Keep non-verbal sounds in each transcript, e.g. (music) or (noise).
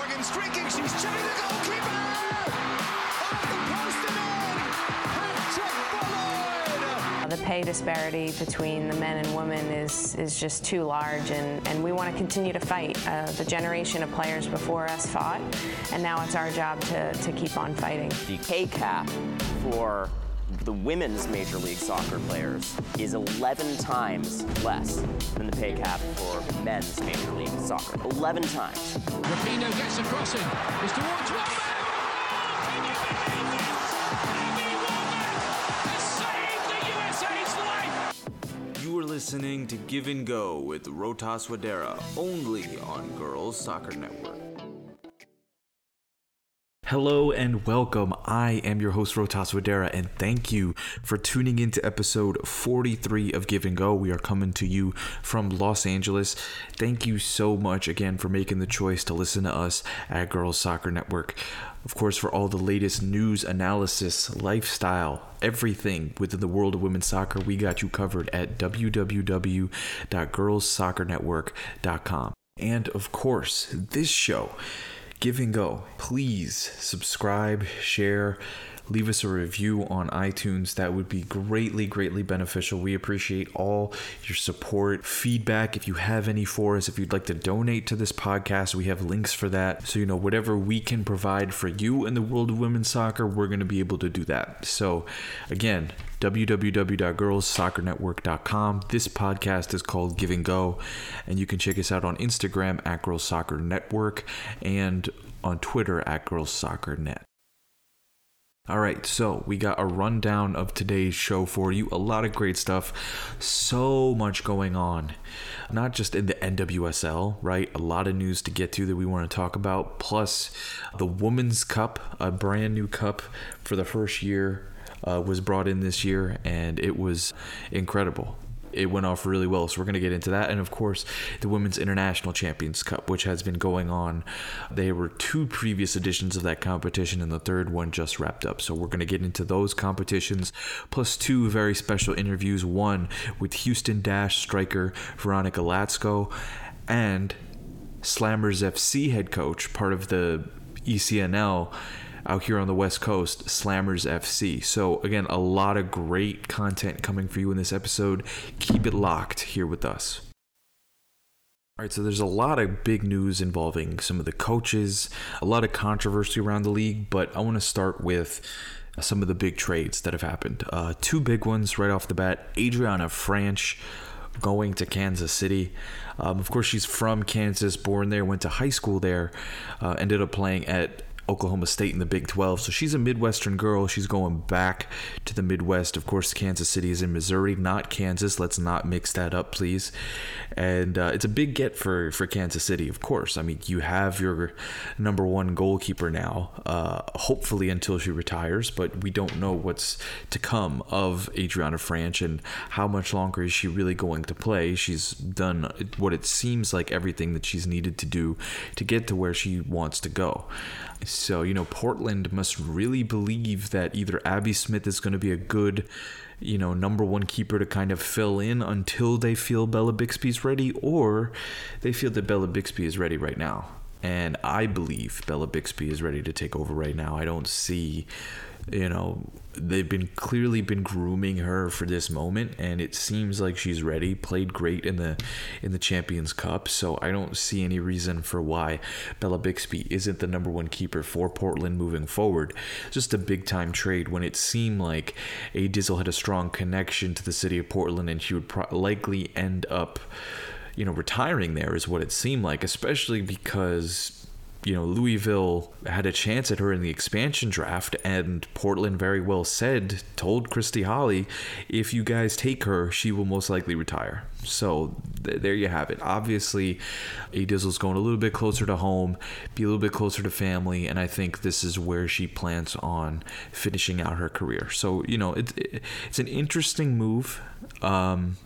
Morgan streaking. She's chipping the goalkeeper. Off the post and in. Hat trick for Lloyd. The pay disparity between the men and women is, is just too large, and, and we want to continue to fight. Uh, the generation of players before us fought, and now it's our job to, to keep on fighting. The pay cap for the women's Major League Soccer players is 11 times less than the pay cap for men's Major League Soccer. 11 times. Rapinoe gets a crossing. It's towards Wambach. You believe this? Abby Wambach has saved the USA's life. You are listening to Give and Go with Rotas Wadera, only on Girls Soccer Network. Hello and welcome. I am your host, Rotas Wadera, and thank you for tuning into episode 43 of Give and Go. We are coming to you from Los Angeles. Thank you so much again for making the choice to listen to us at Girls Soccer Network. Of course, for all the latest news, analysis, lifestyle, everything within the world of women's soccer, we got you covered at www.girlssoccernetwork.com. And of course, this show give and go. Please subscribe, share, leave us a review on iTunes. That would be greatly, greatly beneficial. We appreciate all your support, feedback. If you have any for us, if you'd like to donate to this podcast, we have links for that. So, you know, whatever we can provide for you in the world of women's soccer, we're going to be able to do that. So, again, www.girlssoccernetwork.com. This podcast is called Give and Go, and you can check us out on Instagram at Girls Soccer Network and on Twitter at Girls Soccer Net. All right, so we got a rundown of today's show for you. A lot of great stuff. So much going on. Not just in the NWSL, right? A lot of news to get to that we want to talk about. Plus, the Women's Cup, a brand new cup for the first year, uh, was brought in this year, and it was incredible it went off really well. So we're going to get into that. And of course, the Women's International Champions Cup, which has been going on. There were two previous editions of that competition, and the third one just wrapped up. So we're going to get into those competitions, plus two very special interviews one with Houston Dash striker Veronica Latsko and Slammers FC head coach, part of the ECNL out here on the West Coast, Slammers FC. So, again, a lot of great content coming for you in this episode. Keep it locked here with us. All right, so there's a lot of big news involving some of the coaches, a lot of controversy around the league, but I want to start with some of the big trades that have happened. Uh, two big ones right off the bat Adriana Franch going to Kansas City. Um, of course, she's from Kansas, born there, went to high school there, uh, ended up playing at Oklahoma State in the Big 12. So she's a Midwestern girl. She's going back to the Midwest. Of course, Kansas City is in Missouri, not Kansas. Let's not mix that up, please. And uh, it's a big get for, for Kansas City, of course. I mean, you have your number one goalkeeper now, uh, hopefully until she retires, but we don't know what's to come of Adriana Franch and how much longer is she really going to play. She's done what it seems like everything that she's needed to do to get to where she wants to go. So, you know, Portland must really believe that either Abby Smith is going to be a good, you know, number one keeper to kind of fill in until they feel Bella Bixby's ready, or they feel that Bella Bixby is ready right now. And I believe Bella Bixby is ready to take over right now. I don't see, you know, they've been clearly been grooming her for this moment and it seems like she's ready played great in the in the champions cup so i don't see any reason for why bella bixby isn't the number one keeper for portland moving forward. Just a big time trade when it seemed like a dizzle had a strong connection to the city of portland and she would pro- likely end up you know retiring there is what it seemed like especially because you know, Louisville had a chance at her in the expansion draft, and Portland very well said, told Christy Holly, if you guys take her, she will most likely retire. So th- there you have it. Obviously, A Dizzle's going a little bit closer to home, be a little bit closer to family, and I think this is where she plans on finishing out her career. So, you know, it, it it's an interesting move. Um,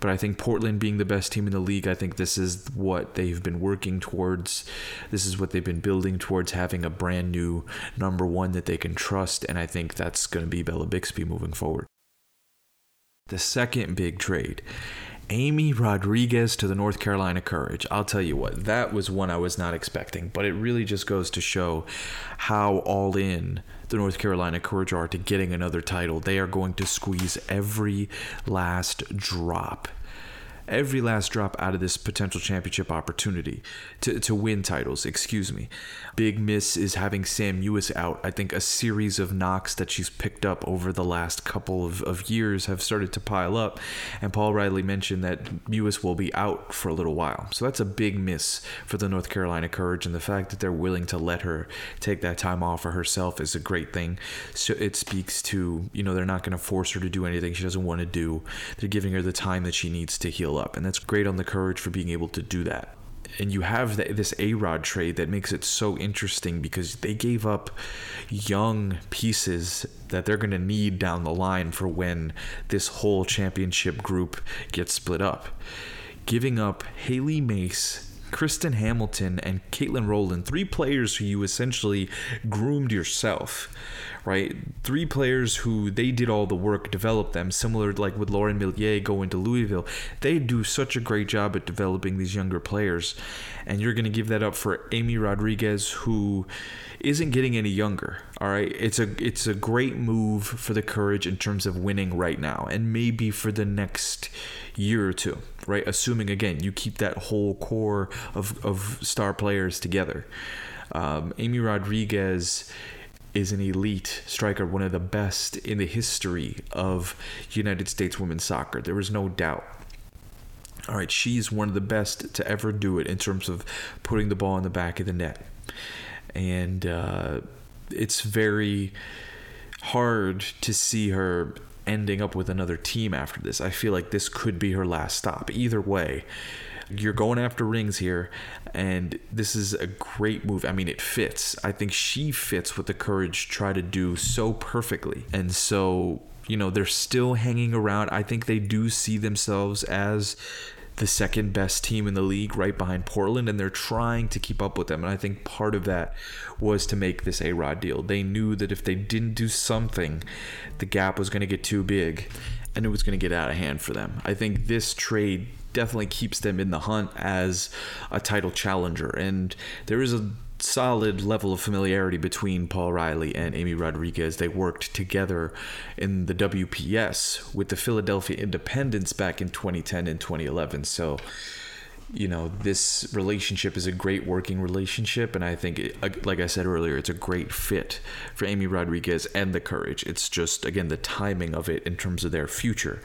but I think Portland being the best team in the league, I think this is what they've been working towards. This is what they've been building towards having a brand new number one that they can trust. And I think that's going to be Bella Bixby moving forward. The second big trade Amy Rodriguez to the North Carolina Courage. I'll tell you what, that was one I was not expecting, but it really just goes to show how all in the North Carolina Courage are to getting another title. They are going to squeeze every last drop every last drop out of this potential championship opportunity to, to win titles, excuse me. Big miss is having Sam Mewis out. I think a series of knocks that she's picked up over the last couple of, of years have started to pile up. And Paul Riley mentioned that Mewis will be out for a little while. So that's a big miss for the North Carolina Courage. And the fact that they're willing to let her take that time off for herself is a great thing. So it speaks to, you know, they're not going to force her to do anything she doesn't want to do. They're giving her the time that she needs to heal up. And that's great on the Courage for being able to do that and you have this A Rod trade that makes it so interesting because they gave up young pieces that they're going to need down the line for when this whole championship group gets split up. Giving up Hailie Mace, Kristen Hamilton, and Katelyn Rowland, three players who you essentially groomed yourself right? Three players who they did all the work, developed them, similar like with Lauren Milliet going to Louisville. They do such a great job at developing these younger players. And you're going to give that up for Amy Rodriguez, who isn't getting any younger. All right, it's a it's a great move for the Courage in terms of winning right now, and maybe for the next year or two. Right, assuming again you keep that whole core of of star players together. Um, Amy Rodriguez is an elite striker, one of the best in the history of United States women's soccer. There is no doubt. All right, she's one of the best to ever do it in terms of putting the ball in the back of the net. And uh, it's very hard to see her ending up with another team after this. I feel like this could be her last stop. Either way, you're going after rings here, and this is a great move. I mean, it fits. I think she fits what the Courage try to do so perfectly, and so you know they're still hanging around. I think they do see themselves as the second best team in the league right behind Portland and they're trying to keep up with them and I think part of that was to make this A-Rod deal. They knew that if they didn't do something the gap was going to get too big and it was going to get out of hand for them. I think this trade definitely keeps them in the hunt as a title challenger. And there is a solid level of familiarity between Paul Riley and Amy Rodriguez. They worked together in the WPS with the Philadelphia Independence back in 2010 and 2011. So, you know, this relationship is a great working relationship. And I think, it, like I said earlier, it's a great fit for Amy Rodriguez and the Courage. It's just, again, the timing of it in terms of their future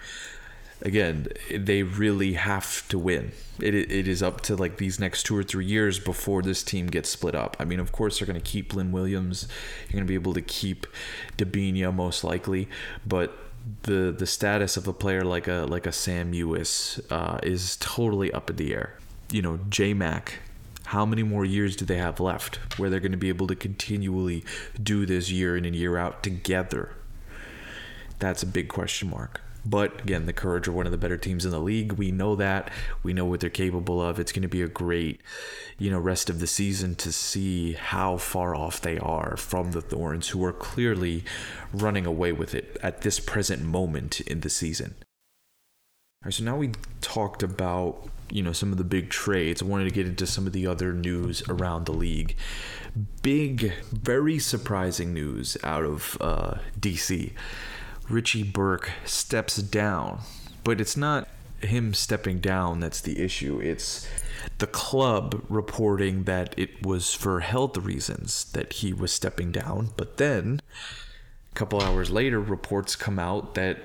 again, they really have to win. It, it is up to like these next two or three years before this team gets split up. I mean, of course, they're going to keep Lynn Williams. You're going to be able to keep Debinha most likely, but the the status of a player like a like a Sam Mewis uh, is totally up in the air. You know, J Mac. How many more years do they have left where they're going to be able to continually do this year in and year out together? That's a big question mark. But again, the Courage are one of the better teams in the league. We know that. We know what they're capable of. It's going to be a great, you know, rest of the season to see how far off they are from the Thorns, who are clearly running away with it at this present moment in the season. All right, so now we talked about you know some of the big trades. I wanted to get into some of the other news around the league. Big, very surprising news out of uh, DC. Richie Burke steps down. But it's not him stepping down that's the issue. It's the club reporting that it was for health reasons that he was stepping down. But then, a couple hours later, reports come out that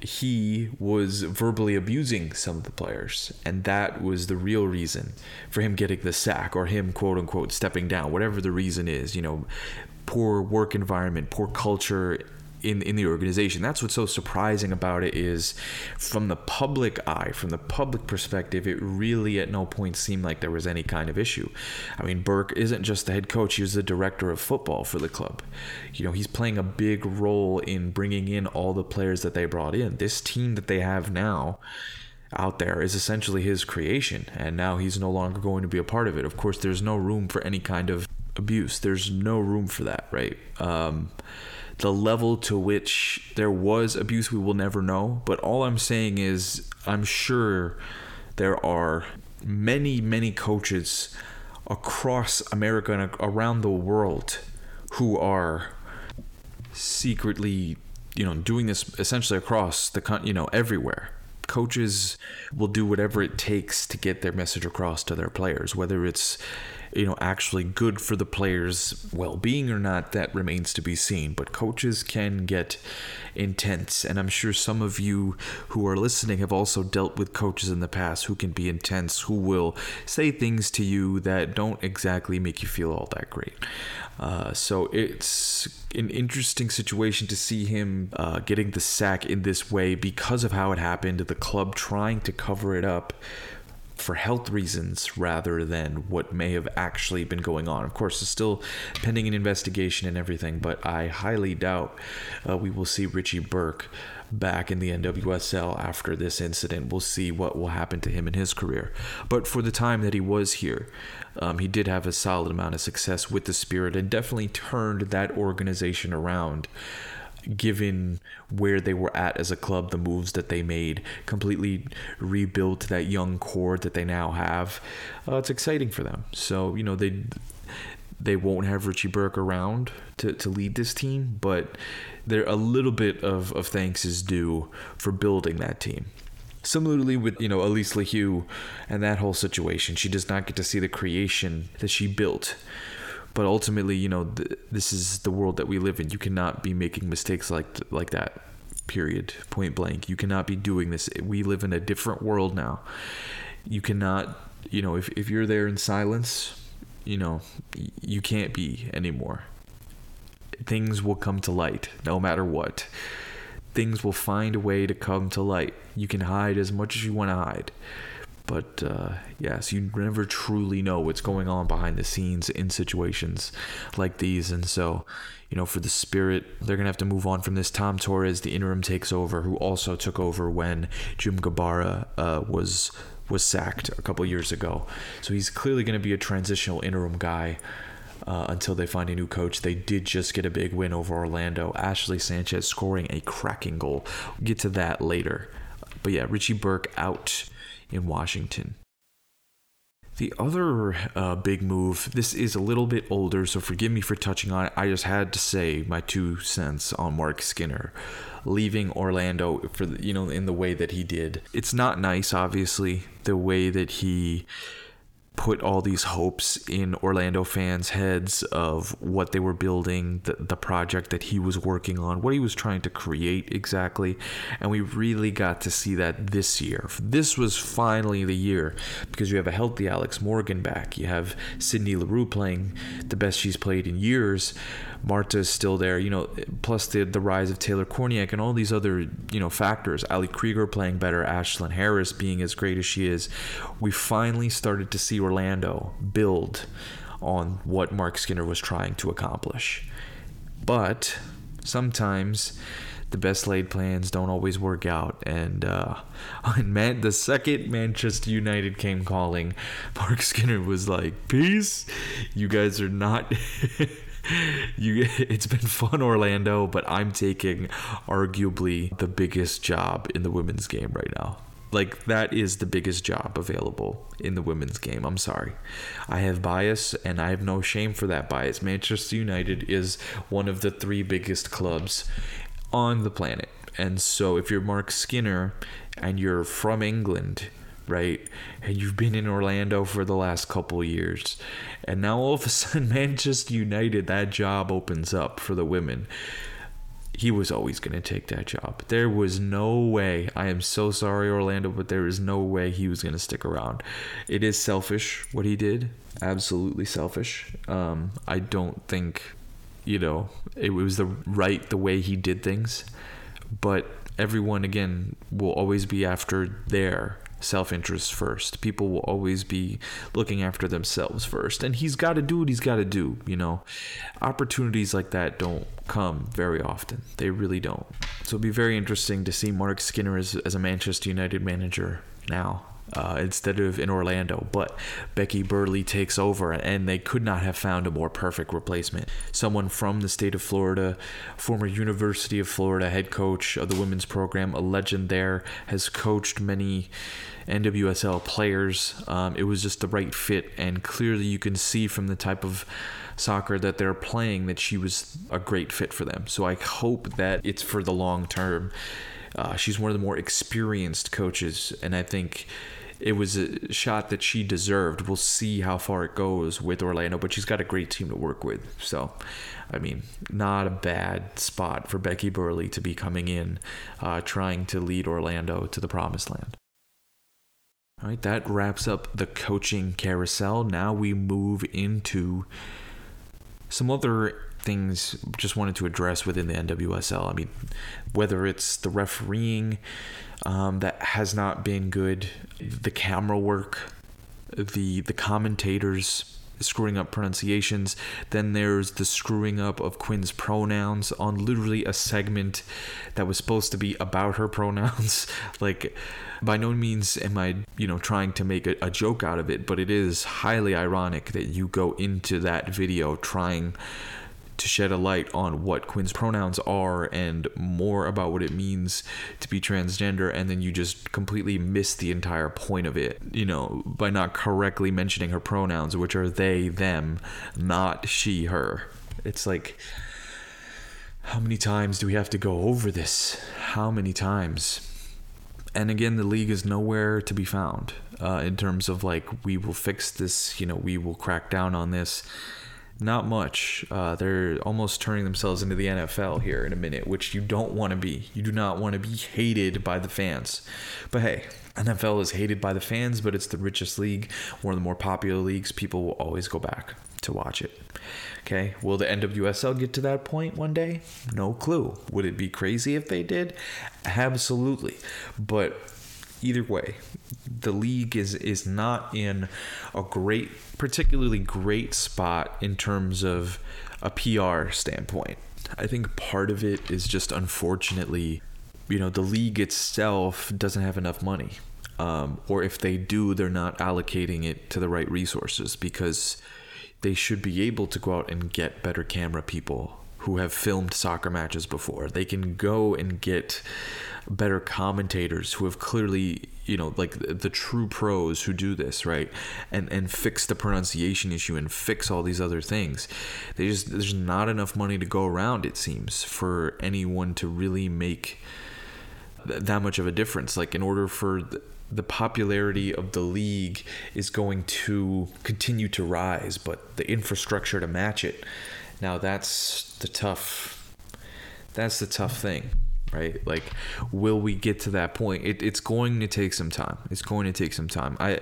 he was verbally abusing some of the players. And that was the real reason for him getting the sack or him, quote unquote, stepping down, whatever the reason is. You know, poor work environment, poor culture in in the organization. That's what's so surprising about it is from the public eye, from the public perspective, it really at no point seemed like there was any kind of issue. I mean, Burke isn't just the head coach, he's the director of football for the club. You know, he's playing a big role in bringing in all the players that they brought in. This team that they have now out there is essentially his creation and now he's no longer going to be a part of it. Of course, there's no room for any kind of abuse. There's no room for that, right? Um, the level to which there was abuse, we will never know. But all I'm saying is, I'm sure there are many, many coaches across America and around the world who are secretly, you know, doing this essentially across the you know, everywhere. Coaches will do whatever it takes to get their message across to their players, whether it's you know actually good for the players well-being or not that remains to be seen. But coaches can get intense and i'm sure some of you who are listening have also dealt with coaches in the past who can be intense who will say things to you that don't exactly make you feel all that great. Uh, so it's an interesting situation to see him uh, getting the sack in this way because of how it happened the club trying to cover it up for health reasons rather than what may have actually been going on. Of course, it's still pending an investigation and everything, but I highly doubt uh, we will see Richie Burke back in the NWSL after this incident. We'll see what will happen to him in his career. But for the time that he was here, um, he did have a solid amount of success with the Spirit and definitely turned that organization around given where they were at as a club, the moves that they made, completely rebuilt that young core that they now have. Uh, it's exciting for them. So you know they they won't have Richie Burke around to, to lead this team, but there a little bit of, of thanks is due for building that team. Similarly with you know Elise LaHue and that whole situation, she does not get to see the creation that she built but ultimately, you know, th- this is the world that we live in. You cannot be making mistakes like like that. Period. Point blank. You cannot be doing this. We live in a different world now. You cannot, you know, if if you're there in silence, you know, you can't be anymore. Things will come to light no matter what. Things will find a way to come to light. You can hide as much as you want to hide but uh, yes, you never truly know what's going on behind the scenes in situations like these. And so, you know, for the Spirit, they're going to have to move on from this. Tom Torres, the interim, takes over, who also took over when Jim Gabarra uh, was was sacked a couple years ago. So he's clearly going to be a transitional interim guy. Uh, until they find a new coach. They did just get a big win over Orlando. Ashley Sanchez scoring a cracking goal. We'll get to that later. But yeah, Richie Burke out in Washington. The other uh, big move, this is a little bit older, so forgive me for touching on it. I just had to say my two cents on Mark Skinner leaving Orlando for you know in the way that he did. It's not nice, obviously, the way that he put all these hopes in Orlando fans' heads of what they were building, the, the project that he was working on, what he was trying to create exactly. And we really got to see that this year. This was finally the year because you have a healthy Alex Morgan back. You have Sydney Leroux playing the best she's played in years. Marta is still there, you know, plus the the rise of Taylor Kornieck and all these other, you know, factors. Ali Krieger playing better, Ashlyn Harris being as great as she is. We finally started to see Orlando build on what Mark Skinner was trying to accomplish. But sometimes the best laid plans don't always work out. And uh, (laughs) Man- the second Manchester United came calling, Mark Skinner was like, "Peace, you guys are not." (laughs) you it's been fun Orlando, but I'm taking arguably the biggest job in the women's game right now. Like that is the biggest job available in the women's game. I'm sorry. I have bias and I have no shame for that bias. Manchester United is one of the three biggest clubs on the planet. And so if you're Mark Skinner and you're from England, right? And you've been in Orlando for the last couple years. And now all of a (laughs) sudden, Manchester United, that job opens up for the women. He was always going to take that job. There was no way. I am so sorry, Orlando, but there is no way he was going to stick around. It is selfish what he did. Absolutely selfish. Um, I don't think, you know, it was the right the way he did things. But everyone, again, will always be after their self interest first. People will always be looking after themselves first. And he's got to do what he's got to do, you know. Opportunities like that don't come very often. They really don't. So it'll be very interesting to see Mark Skinner as, as a Manchester United manager now. Uh, instead of in Orlando. But Becky Burleigh takes over, and they could not have found a more perfect replacement. Someone from the state of Florida, former University of Florida head coach of the women's program, a legend there, has coached many NWSL players. Um, it was just the right fit, and clearly you can see from the type of soccer that they're playing that she was a great fit for them. So I hope that it's for the long term. Uh, she's one of the more experienced coaches, and I think it was a shot that she deserved. We'll see how far it goes with Orlando, but she's got a great team to work with. So, I mean, not a bad spot for Becky Burleigh to be coming in, uh, trying to lead Orlando to the promised land. All right, that wraps up the coaching carousel. Now we move into some other things just wanted to address within the NWSL. I mean, whether it's the refereeing um, that has not been good, the camera work, the the commentators screwing up pronunciations. Then there's the screwing up of Quinn's pronouns on literally a segment that was supposed to be about her pronouns. (laughs) like, by no means am I, you know, trying to make a, a joke out of it, but it is highly ironic that you go into that video trying to shed a light on what Quinn's pronouns are and more about what it means to be transgender, and then you just completely miss the entire point of it, you know, by not correctly mentioning her pronouns, which are they, them, not she, her. It's like, how many times do we have to go over this? How many times? And again, the league is nowhere to be found uh, in terms of like, we will fix this, you know, we will crack down on this not much. Uh, they're almost turning themselves into the NFL here in a minute, which you don't want to be. You do not want to be hated by the fans. But hey, NFL is hated by the fans, but it's the richest league, one of the more popular leagues. People will always go back to watch it. Okay, will the NWSL get to that point one day? No clue. Would it be crazy if they did? Absolutely. But either way, the league is is not in a great, particularly great spot in terms of a PR standpoint. I think part of it is just unfortunately, you know, the league itself doesn't have enough money. Um, or if they do, they're not allocating it to the right resources because they should be able to go out and get better camera people who have filmed soccer matches before. They can go and get better commentators who have clearly you know like the true pros who do this right? And and fix the pronunciation issue and fix all these other things. They just there's not enough money to go around it seems for anyone to really make th- that much of a difference. Like in order for the, the popularity of the league is going to continue to rise but the infrastructure to match it now that's the tough that's the tough thing right? Like, will we get to that point? It, it's going to take some time. It's going to take some time. I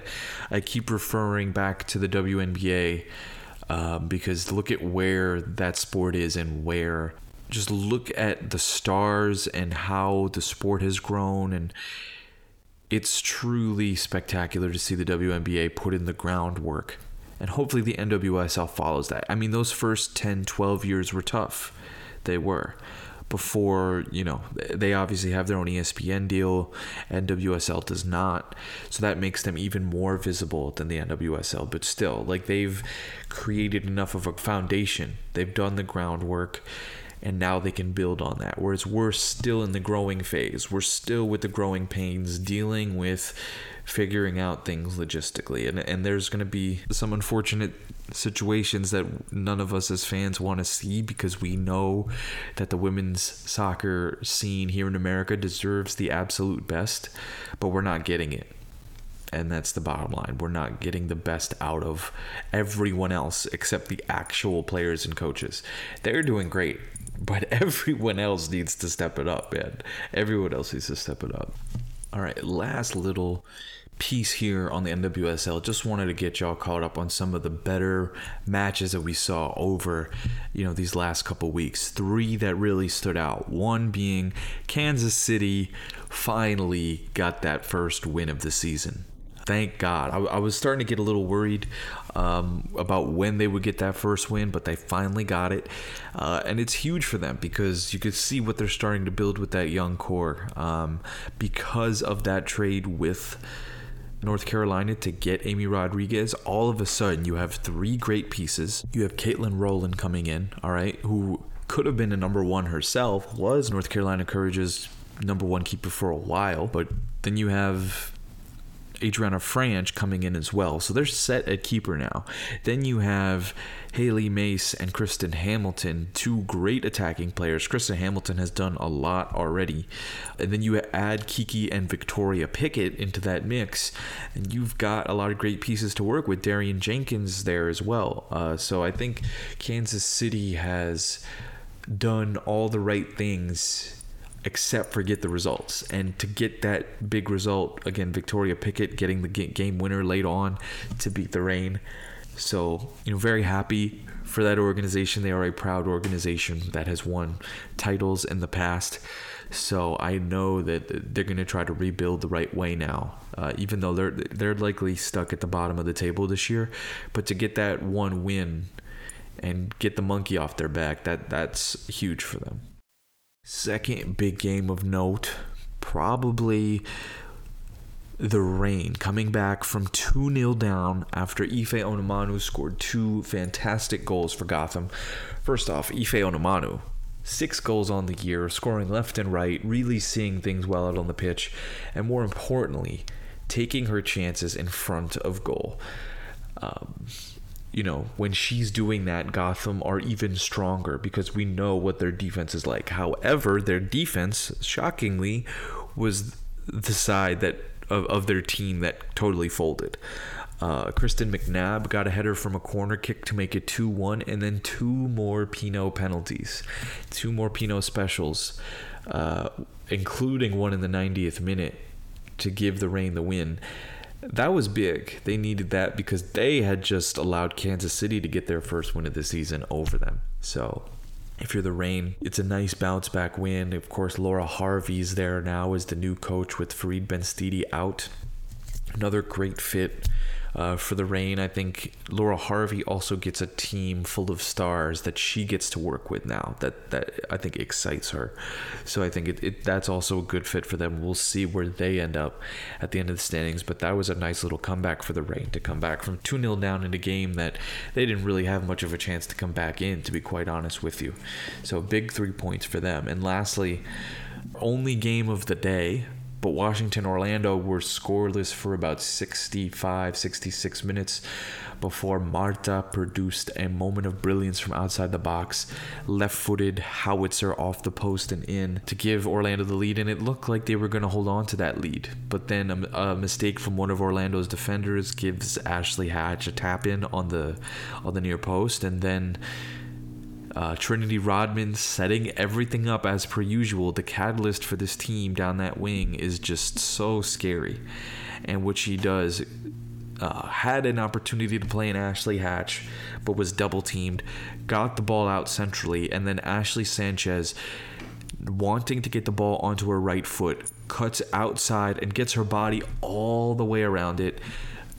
I keep referring back to the WNBA um, because look at where that sport is and where. Just look at the stars and how the sport has grown and it's truly spectacular to see the WNBA put in the groundwork. And hopefully the NWSL follows that. I mean, those first 10, 12 years were tough. They were before you know they obviously have their own ESPN deal. NWSL does not. So that makes them even more visible than the NWSL but still like they've created enough of a foundation. They've done the groundwork and now they can build on that whereas we're still in the growing phase we're still with the growing pains dealing with figuring out things logistically and and there's going to be some unfortunate situations that none of us as fans want to see because we know that the women's soccer scene here in America deserves the absolute best, but we're not getting it. And that's the bottom line. We're not getting the best out of everyone else except the actual players and coaches. They're doing great, but (laughs) everyone else needs to step it up, man. Everyone else needs to step it up. All right, last little piece here on the NWSL. Just wanted to get y'all caught up on some of the better matches that we saw over, you know, these last couple weeks. Three that really stood out. One being Kansas City finally got that first win of the season. Thank God. I, I was starting to get a little worried um, about when they would get that first win, but they finally got it. Uh, and it's huge for them because you could see what they're starting to build with that young core um, because of that trade with North Carolina to get Amy Rodriguez, all of a sudden you have three great pieces. You have Katelyn Rowland coming in, all right, who could have been a number one herself, was North Carolina Courage's number one keeper for a while, but then you have Adriana Franch coming in as well. So they're set at keeper now. Then you have Hailie Mace and Kristen Hamilton, two great attacking players. Kristen Hamilton has done a lot already. And then you add Kiki and Victoria Pickett into that mix, and you've got a lot of great pieces to work with. Darian Jenkins there as well. Uh, so I think Kansas City has done all the right things except for get the results. And to get that big result, again, Victoria Pickett getting the game winner late on to beat the Reign. So, you know, very happy for that organization. They are a proud organization that has won titles in the past. So I know that they're going to try to rebuild the right way now, uh, even though they're they're likely stuck at the bottom of the table this year. But to get that one win and get the monkey off their back, that that's huge for them. Second big game of note, probably the Reign coming back from 2 0 down after Ife Onumonu scored two fantastic goals for Gotham. First off, Ife Onumonu, six goals on the year, scoring left and right, really seeing things well out on the pitch, and more importantly, taking her chances in front of goal. Um, you know, when she's doing that, Gotham are even stronger because we know what their defense is like. However, their defense, shockingly, was the side that of, of their team that totally folded. Uh, Kristen McNabb got a header from a corner kick to make it 2 1, and then two more Pinoe penalties, two more Pinoe specials, uh, including one in the 90th minute to give the Reign the win that was big. They needed that because they had just allowed Kansas City to get their first win of the season over them. So if you're the Reign it's a nice bounce back win. Of course, Laura Harvey's there now as the new coach with Farid Benstiti out. Another great fit uh, for the Reign. I think Laura Harvey also gets a team full of stars that she gets to work with now. That that I think excites her. So I think it, it that's also a good fit for them. We'll see where they end up at the end of the standings. But that was a nice little comeback for the Reign to come back from two 0 down in a game that they didn't really have much of a chance to come back in. To be quite honest with you, so big three points for them. And lastly, only game of the day but Washington Orlando were scoreless for about 65, 66 minutes before Marta produced a moment of brilliance from outside the box, left footed howitzer off the post and in to give Orlando the lead. And it looked like they were going to hold on to that lead. But then a, a, mistake from one of Orlando's defenders gives Ashley Hatch a tap in on the on the near post, and then uh, Trinity Rodman setting everything up as per usual. The catalyst for this team down that wing is just so scary. And what she does uh, had an opportunity to play in Ashley Hatch, but was double teamed, got the ball out centrally, and then Ashley Sanchez, wanting to get the ball onto her right foot, cuts outside and gets her body all the way around it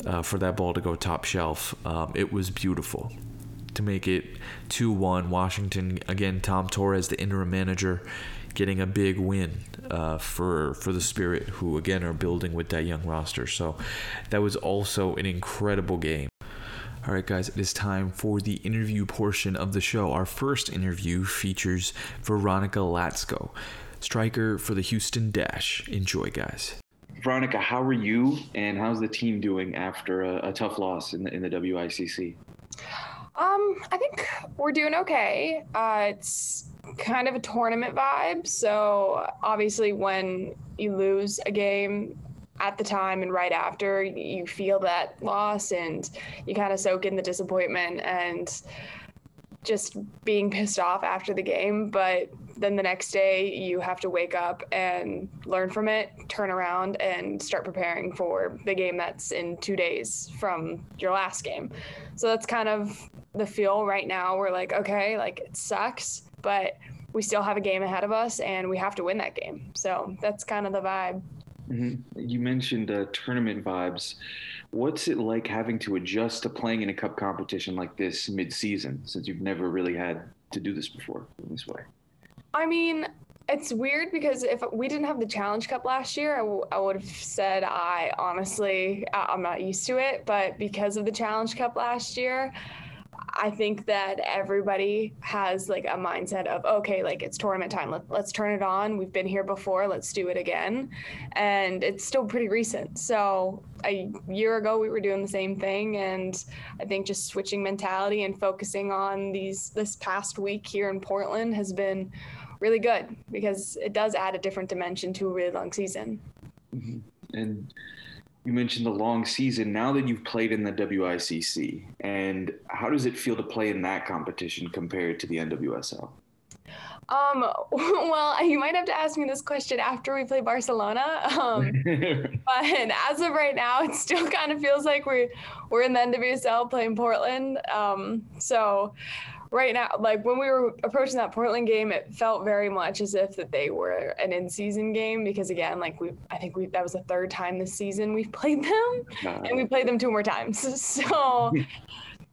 uh, for that ball to go top shelf. Um, it was beautiful to make it 2 1. Washington, again, Tom Torres, the interim manager, getting a big win uh, for, for the Spirit, who, again, are building with that young roster. So that was also an incredible game. All right, guys, it is time for the interview portion of the show. Our first interview features Veronica Latsko, striker for the Houston Dash. Enjoy, guys. Veronica, how are you, and how's the team doing after a, a tough loss in the, in the WICC? Um, I think we're doing okay. Uh, it's kind of a tournament vibe. So obviously, when you lose a game at the time and right after, you feel that loss and you kind of soak in the disappointment and just being pissed off after the game. But then the next day, you have to wake up and learn from it, turn around, and start preparing for the game that's in two days from your last game. So that's kind of the feel right now. We're like, okay, like it sucks, but we still have a game ahead of us and we have to win that game. So that's kind of the vibe. Mm-hmm. You mentioned uh, tournament vibes. What's it like having to adjust to playing in a cup competition like this mid-season, since you've never really had to do this before in this way? I mean, it's weird because if we didn't have the Challenge Cup last year, I, w- I would have said I honestly I- I'm not used to it. But because of the Challenge Cup last year, I think that everybody has like a mindset of okay, like it's tournament time. Let, let's turn it on. We've been here before. Let's do it again. And it's still pretty recent. So a year ago we were doing the same thing, and I think just switching mentality and focusing on these this past week here in Portland has been really good because it does add a different dimension to a really long season. Mm-hmm. And you mentioned the long season. Now that you've played in the WICC, and how does it feel to play in that competition compared to the NWSL? Um, (laughs) well, (laughs) you might have to ask me this question after we play Barcelona. Um, (laughs) but as of right now, it still kind of feels like we're we're in the NWSL playing Portland. Um, so right now, like when we were approaching that Portland game, it felt very much as if that they were an in-season game because again, like we, I think we that was the third time this season we've played them, and we played them two more times. (laughs) So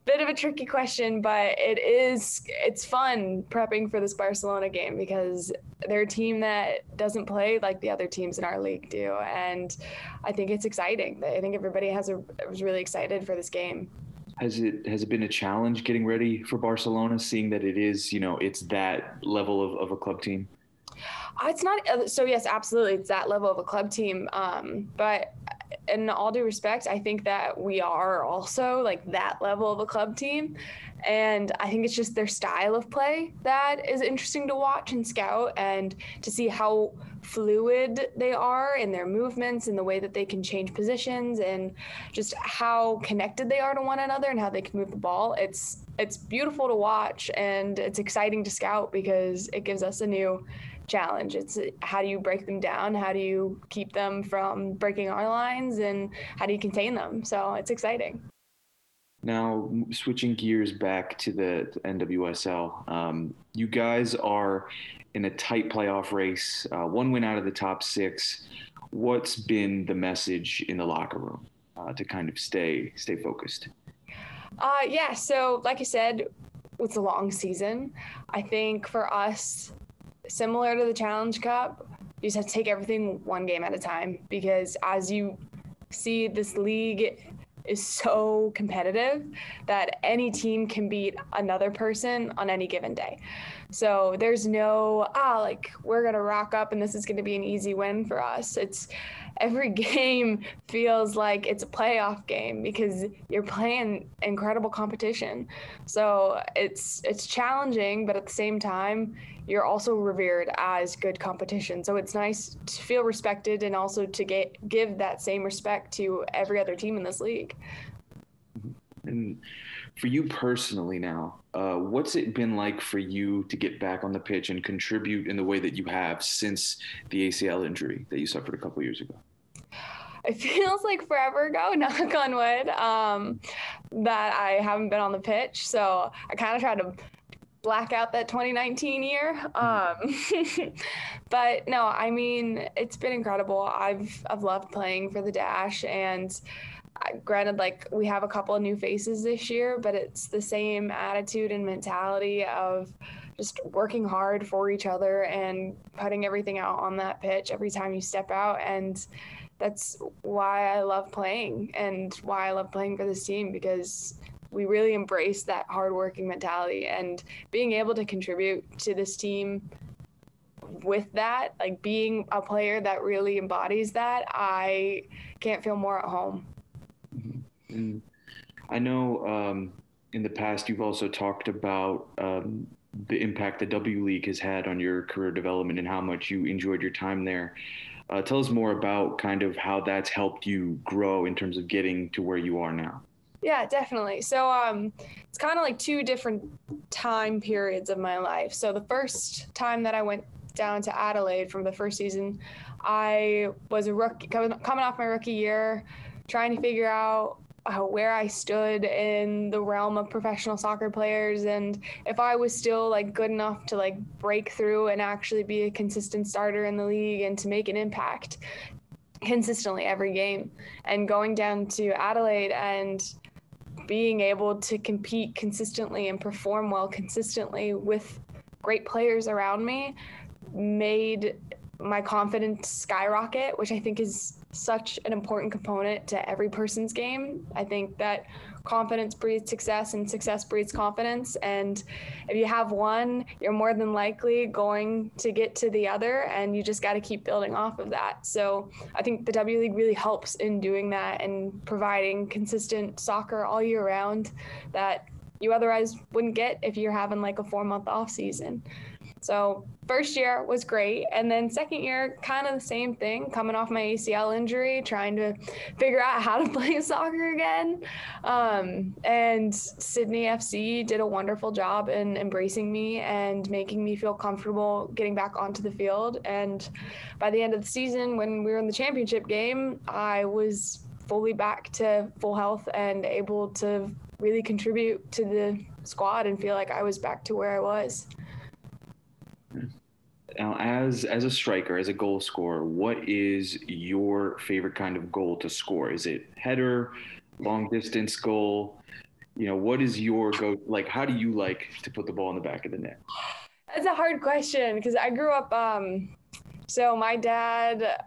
bit of a tricky question, but it is it's fun prepping for this Barcelona game because they're a team that doesn't play like the other teams in our league do, and I think it's exciting. I think everybody has a was really excited for this game. Has it has it been a challenge getting ready for Barcelona, seeing that it is you know it's that level of, of a club team? Uh, It's not uh, so. Yes, absolutely, it's that level of a club team. Um, but in all due respect, I think that we are also like that level of a club team, and I think it's just their style of play that is interesting to watch and scout, and to see how fluid they are in their movements and the way that they can change positions and just how connected they are to one another and how they can move the ball. It's it's beautiful to watch and it's exciting to scout because it gives us a new challenge. It's how do you break them down? How do you keep them from breaking our lines? And how do you contain them? So it's exciting. Now, switching gears back to the NWSL, um, you guys are in a tight playoff race, uh, one win out of the top six. What's been the message in the locker room uh, to kind of stay stay focused? Uh, yeah. So, like I said, it's a long season. I think for us, similar to the Challenge Cup, you just have to take everything one game at a time because as you see, this league is so competitive that any team can beat another person on any given day. So there's no, ah, like we're going to rock up and this is going to be an easy win for us. It's every (laughs) game feels like it's a playoff game because you're playing incredible competition. So it's it's challenging, but at the same time, you're also revered as good competition. So it's nice to feel respected and also to get give that same respect to every other team in this league. And for you personally now, uh, what's it been like for you to get back on the pitch and contribute in the way that you have since the ACL injury that you suffered a couple years ago? (laughs) It feels like forever ago, (laughs) knock on wood, um, that I haven't been on the pitch. So I kind of tried to black out that 2019 year. Um, (laughs) but no, I mean, it's been incredible. I've, I've loved playing for the Dash and granted like we have a couple of new faces this year but it's the same attitude and mentality of just working hard for each other and putting everything out on that pitch every time you step out and that's why I love playing and why I love playing for this team because we really embrace that hardworking mentality and being able to contribute to this team with that like being a player that really embodies that I can't feel more at home And I know um, in the past you've also talked about um, the impact the W League has had on your career development and how much you enjoyed your time there. Uh, tell us more about kind of how that's helped you grow in terms of getting to where you are now. Yeah, definitely. So um it's kind of like two different time periods of my life. So the first time that I went down to Adelaide from the first season, I was a rookie coming, coming off my rookie year, trying to figure out uh, where I stood in the realm of professional soccer players. And if I was still like good enough to like break through and actually be a consistent starter in the league and to make an impact consistently every game and going down to Adelaide and being able to compete consistently and perform well consistently with great players around me made my confidence skyrocket, which I think is such an important component to every person's game. I think that confidence breeds success and success breeds confidence. And if you have one, you're more than likely going to get to the other, and you just got to keep building off of that. So I think the W League really helps in doing that and providing consistent soccer all year round that you otherwise wouldn't get if you're having like a four month off season. So first year was great, and then second year, kind of the same thing. Coming off my ACL injury, trying to figure out how to (laughs) play soccer again. Um, and Sydney FC did a wonderful job in embracing me and making me feel comfortable getting back onto the field. And by the end of the season, when we were in the championship game, I was fully back to full health and able to really contribute to the squad and feel like I was back to where I was. Now, as as a striker, as a goal scorer, what is your favorite kind of goal to score? Is it header, long distance goal? You know, what is your go? Like, how do you like to put the ball in the back of the net? That's a hard question because I grew up. Um, so my dad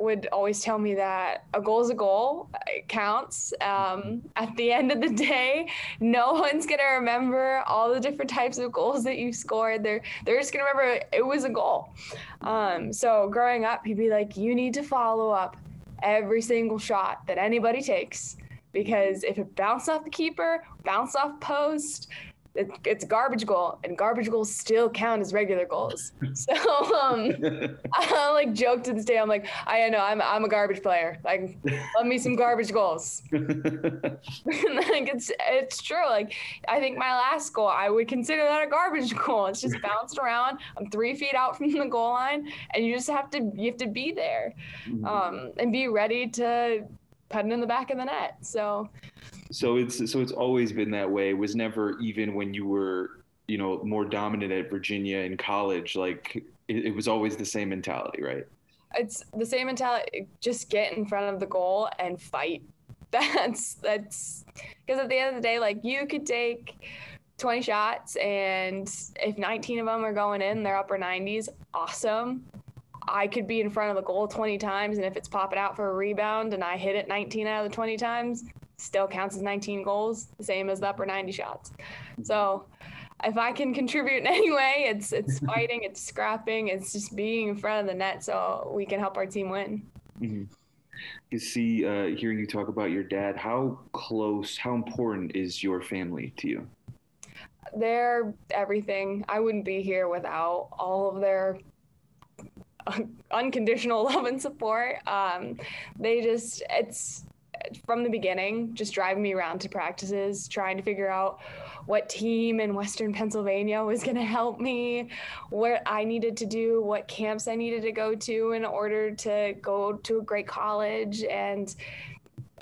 would always tell me that a goal is a goal. It counts. Um, at the end of the day, (laughs) no one's gonna remember all the different types of goals that you scored. They're they're just gonna remember it was a goal. Um, so growing up, he'd be like, "You need to follow up every single shot that anybody takes." Because if it bounced off the keeper, bounced off post, it, it's garbage goal and garbage goals still count as regular goals. (laughs) So um i like joke to this day i'm like i know i'm, I'm a garbage player. Like love me some garbage goals. (laughs) (laughs) Like it's it's true. Like i think my last goal i would consider that a garbage goal. It's just bounced around. I'm three feet out from the goal line and you just have to you have to be there um and be ready to put it in the back of the net. So So it's so it's always been that way. It was never even when you were you know more dominant at Virginia in college. Like it, it was always the same mentality, right? it's the same mentality just get in front of the goal and fight (laughs) that's that's because at the end of the day like you could take 20 shots and if 19 of them are going in they're upper 90s awesome i could be in front of the goal 20 times and if it's popping out for a rebound and i hit it 19 out of the 20 times still counts as 19 goals the same as the upper 90 shots so if I can contribute in any way, it's it's (laughs) fighting, it's scrapping, it's just being in front of the net so we can help our team win. Mm-hmm. You see, uh, hearing you talk about your dad, how close, how important is your family to you? They're everything. I wouldn't be here without all of their (laughs) unconditional (laughs) love and support. Um, they just, it's from the beginning, just driving me around to practices, trying to figure out what team in Western Pennsylvania was going to help me, what I needed to do, what camps I needed to go to in order to go to a great college and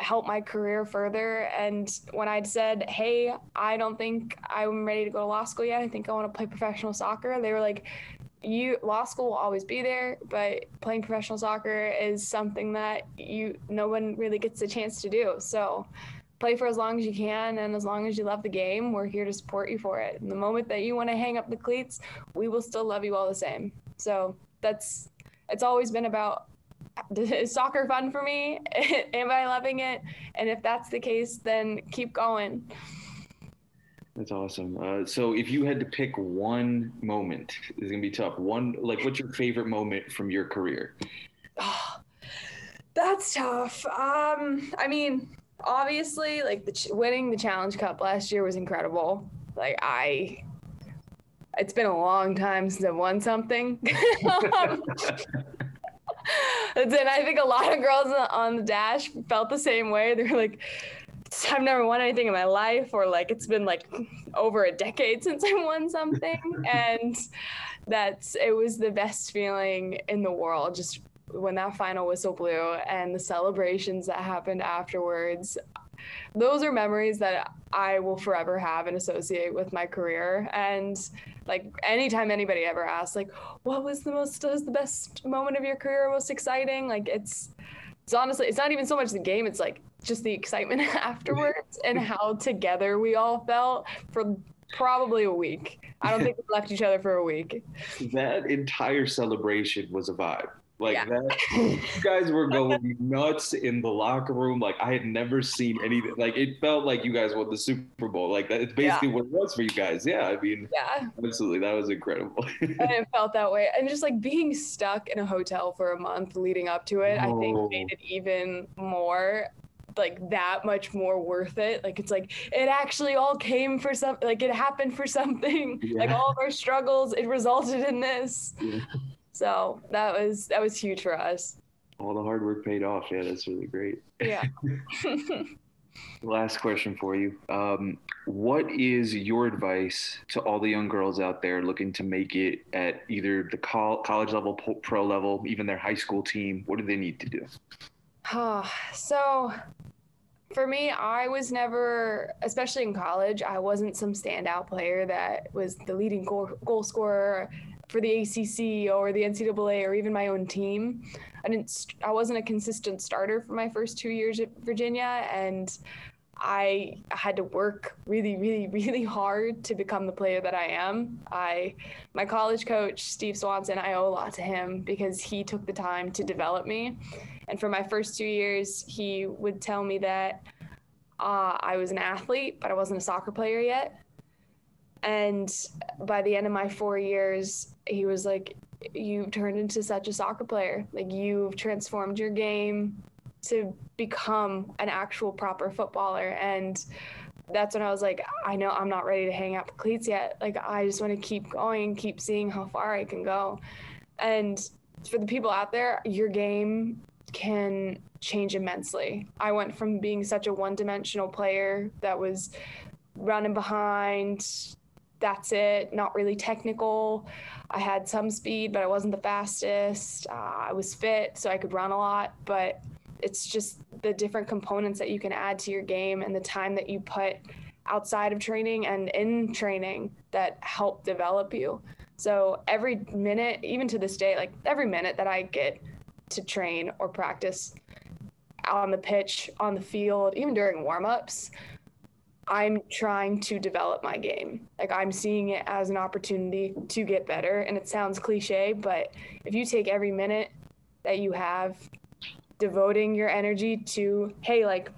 help my career further. And when I'd said, Hey, I don't think I'm ready to go to law school yet, I think I want to play professional soccer, they were like, you law school will always be there but playing professional soccer is something that you no one really gets a chance to do. So play for as long as you can and as long as you love the game we're here to support you for it. And the moment that you want to hang up the cleats we will still love you all the same. So that's it's always been about is (laughs) soccer fun for me (laughs) am i loving it. And if that's the case then keep going That's awesome. Uh, so, if you had to pick one moment, it's gonna be tough. One, like, what's your favorite moment from your career? Oh, (sighs) that's tough. Um, I mean, obviously, like the ch- winning the Challenge Cup last year was incredible. Like I, it's been a long time since I've won something. (laughs) Um, (laughs) and I think a lot of girls on the dash felt the same way. They're like, (laughs) I've never won anything in my life, or like it's been like over a decade (laughs) since I won something, and that's it was the best feeling in the world. Just when that final whistle blew and the celebrations that happened afterwards. Those are memories that I will forever have and associate with my career. And like anytime anybody ever asks, like, what was the most, was the best moment of your career, most exciting? Like it's, it's honestly, it's not even so much the game. It's like just the excitement (laughs) afterwards (laughs) and how together we all felt for probably a week. I don't think we left each other for a week. that entire celebration was a vibe. Like Yeah. that, you guys were going nuts in the locker room. Like I had never seen anything. Like it felt like you guys won the Super Bowl. Like that, it's basically what it was for you guys. Yeah, I mean, Yeah, absolutely, that was incredible. (laughs) and it felt that way. And just like being stuck in a hotel for a month leading up to it, I Oh. think made it even more like that much more worth it. Like it's like it actually all came for some like it happened for (laughs) something. Like all of our struggles, it resulted in this. Yeah. So that was that was huge for us. All the hard work paid off. Yeah, that's really great. Yeah. (laughs) (laughs) Last question for you. Um, what is your advice to all the young girls out there looking to make it at either the col- college level, pro level, even their high school team? What do they need to do? Ah, so for me, I was never, especially in college, I wasn't some standout player that was the leading goal, goal scorer for the ACC or the NCAA or even my own team. I didn't, I wasn't a consistent starter for my first two years at Virginia, and I had to work really, really, (laughs) really hard to become the player that I am. I, my college coach, Steve Swanson, I owe a lot to him because he took the time to develop me. And for my first two years, he would tell me that uh, I was an athlete, but I wasn't a soccer player yet. And by the end of my four years, he was like, You've turned into such a soccer player. Like, you've transformed your game to become an actual proper footballer. And that's when I was like, I know I'm not ready to hang out the cleats yet. Like, I just want to keep going, keep seeing how far I can go. And for the people out there, your game can change immensely. I went from being such a one dimensional player that was running behind, that's it, not really technical. I had some speed, but I wasn't the fastest. Uh, I was fit, so I could run a lot, but it's just the different components that you can add to your game and the time that you put outside of training and in training that help develop you. So every minute, even to this day, like every minute that I get to train or practice on the pitch, on the field, even during warm-ups, I'm trying to develop my game. Like I'm seeing it as an opportunity to get better. And it sounds cliche, but if you take every minute that you have devoting your energy to, hey, like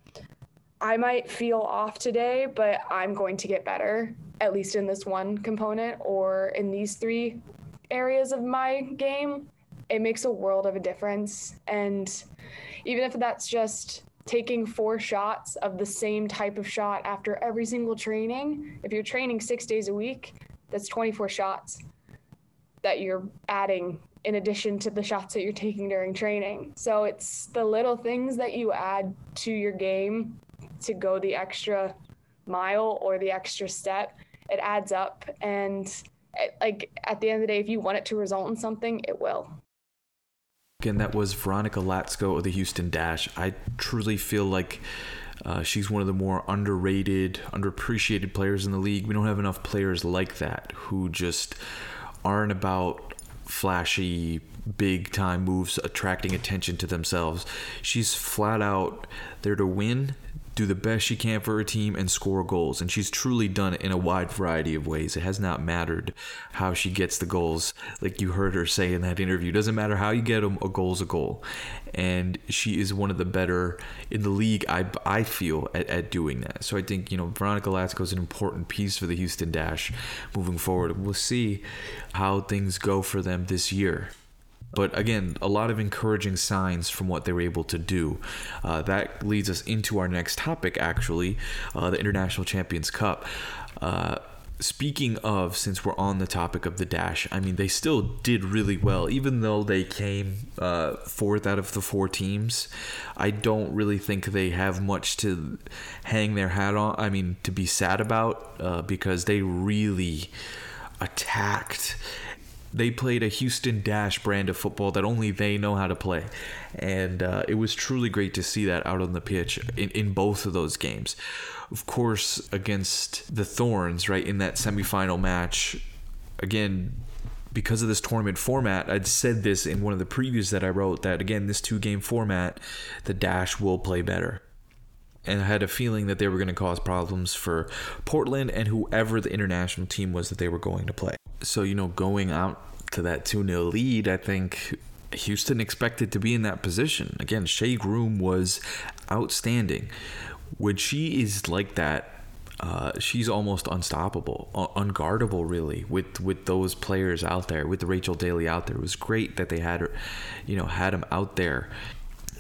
I might feel off today, but I'm going to get better, at least in this one component or in these three areas of my game, it makes a world of a difference. And even if that's just taking four shots of the same type of shot after every single training, if you're training six days a week, that's 24 shots that you're adding in addition to the shots that you're taking during training. So it's the little things that you add to your game to go the extra mile or the extra step. It adds up. And it, like at the end of the day, if you want it to result in something, it will. Again, that was Veronica Latsko of the Houston Dash. I truly feel like uh, she's one of the more underrated, underappreciated players in the league. We don't have enough players like that who just aren't about flashy, big time moves, attracting attention to themselves. She's flat out there to win, do the best she can for her team, and score goals. And she's truly done it in a wide variety of ways. It has not mattered how she gets the goals, like you heard her say in that interview. It Doesn't matter how you get them, a goal's a goal. And she is one of the better in the league, I, I feel, at, at doing that. So I think, you know, Veronica Latsko is an important piece for the Houston Dash moving forward. We'll see how things go for them this year. But again, a lot of encouraging signs from what they were able to do. Uh, that leads us into our next topic, actually, uh, the International Champions Cup. Uh, speaking of, since we're on the topic of the dash, I mean, they still did really well, even though they came uh, fourth out of the four teams. I don't really think they have much to hang their hat on. I mean, to be sad about, uh, because they really attacked they played a Houston Dash brand of football that only they know how to play. And uh, it was truly great to see that out on the pitch in, in both of those games. Of course, against the Thorns, right, in that semifinal match, again, because of this tournament format, I'd said this in one of the previews that I wrote that, again, this two game format, the Dash will play better. and I had a feeling that they were going to cause problems for Portland and whoever the international team was that they were going to play. So, you know, going out to that 2 0 lead, I think Houston expected to be in that position. Again, Shea Groom was outstanding. When she is like that, uh, she's almost unstoppable, un- unguardable, really, with with those players out there, with Rachel Daly out there. It was great that they had her, you know, had him out there.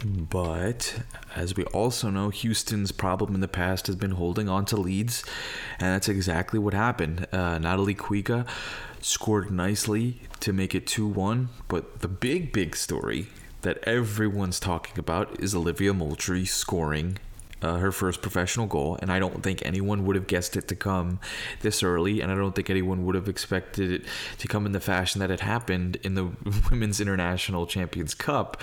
But as we also know, Houston's problem in the past has been holding on to leads, and that's exactly what happened. Uh, Natalie Kuikka scored nicely to make it 2 1, but the big, big story that everyone's talking about is Olivia Moultrie scoring uh, her first professional goal, and I don't think anyone would have guessed it to come this early, and I don't think anyone would have expected it to come in the fashion that it happened in the (laughs) Women's International Champions Cup.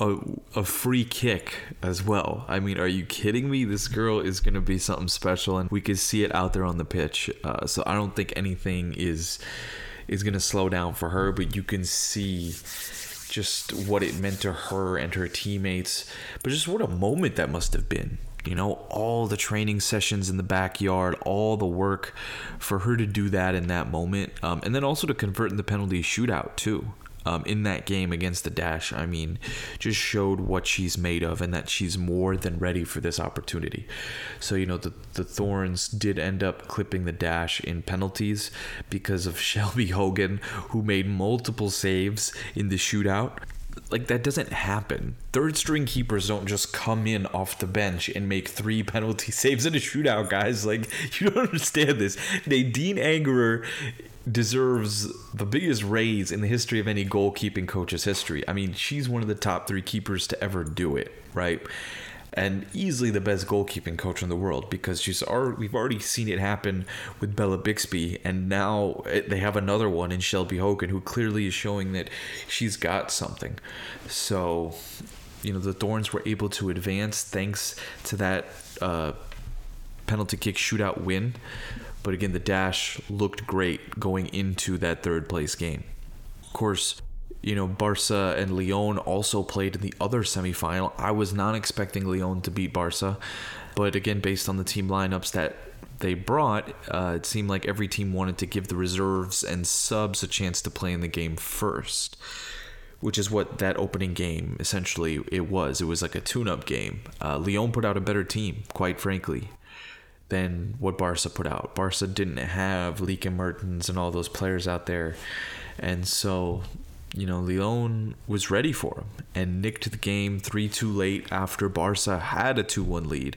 A, a free kick as well. I mean, are you kidding me? This girl is going to be something special, and we could see it out there on the pitch. Uh, so I don't think anything is is going to slow down for her, but you can see just what it meant to her and her teammates. But just what a moment that must have been you know, all the training sessions in the backyard, all the work for her to do that in that moment, um, and then also to convert in the penalty shootout too. Um, in that game against the Dash, I mean, just showed what she's made of and that she's more than ready for this opportunity. So, you know, the, the Thorns did end up clipping the Dash in penalties because of (laughs) Shelby Hogan, who made multiple saves in the shootout like that doesn't happen. Third string keepers don't just come in off the bench and make three (laughs) penalty saves in a shootout, guys. Like (laughs) you don't understand this. Nadine Angerer deserves the biggest raise in the history of any goalkeeping coach's history. I mean, she's one of the top three keepers to ever do it, right? and easily the best goalkeeping coach in the world because she's already, we've already seen it happen with Bella Bixby, and now they have another one in Shelby Hogan who clearly is showing that she's got something. So, you know, the Thorns were able to advance thanks to that uh, penalty kick shootout win. But again, the dash looked great going into that third place game. Of course, you know, Barca and Lyon also played in the other semifinal. I was not expecting Lyon to beat Barca, but again, based on the team lineups that they brought, uh, it seemed like every team wanted to give the reserves and subs a chance to play in the game first, which is what that opening game essentially it was. It was like a tune-up game. Uh, Lyon put out a better team, quite frankly than what Barca put out. Barca didn't have Lieke Martens and all those players out there. And so you know, Lyon was ready for him and nicked the game 3 2 late after Barca had a 2 1 lead.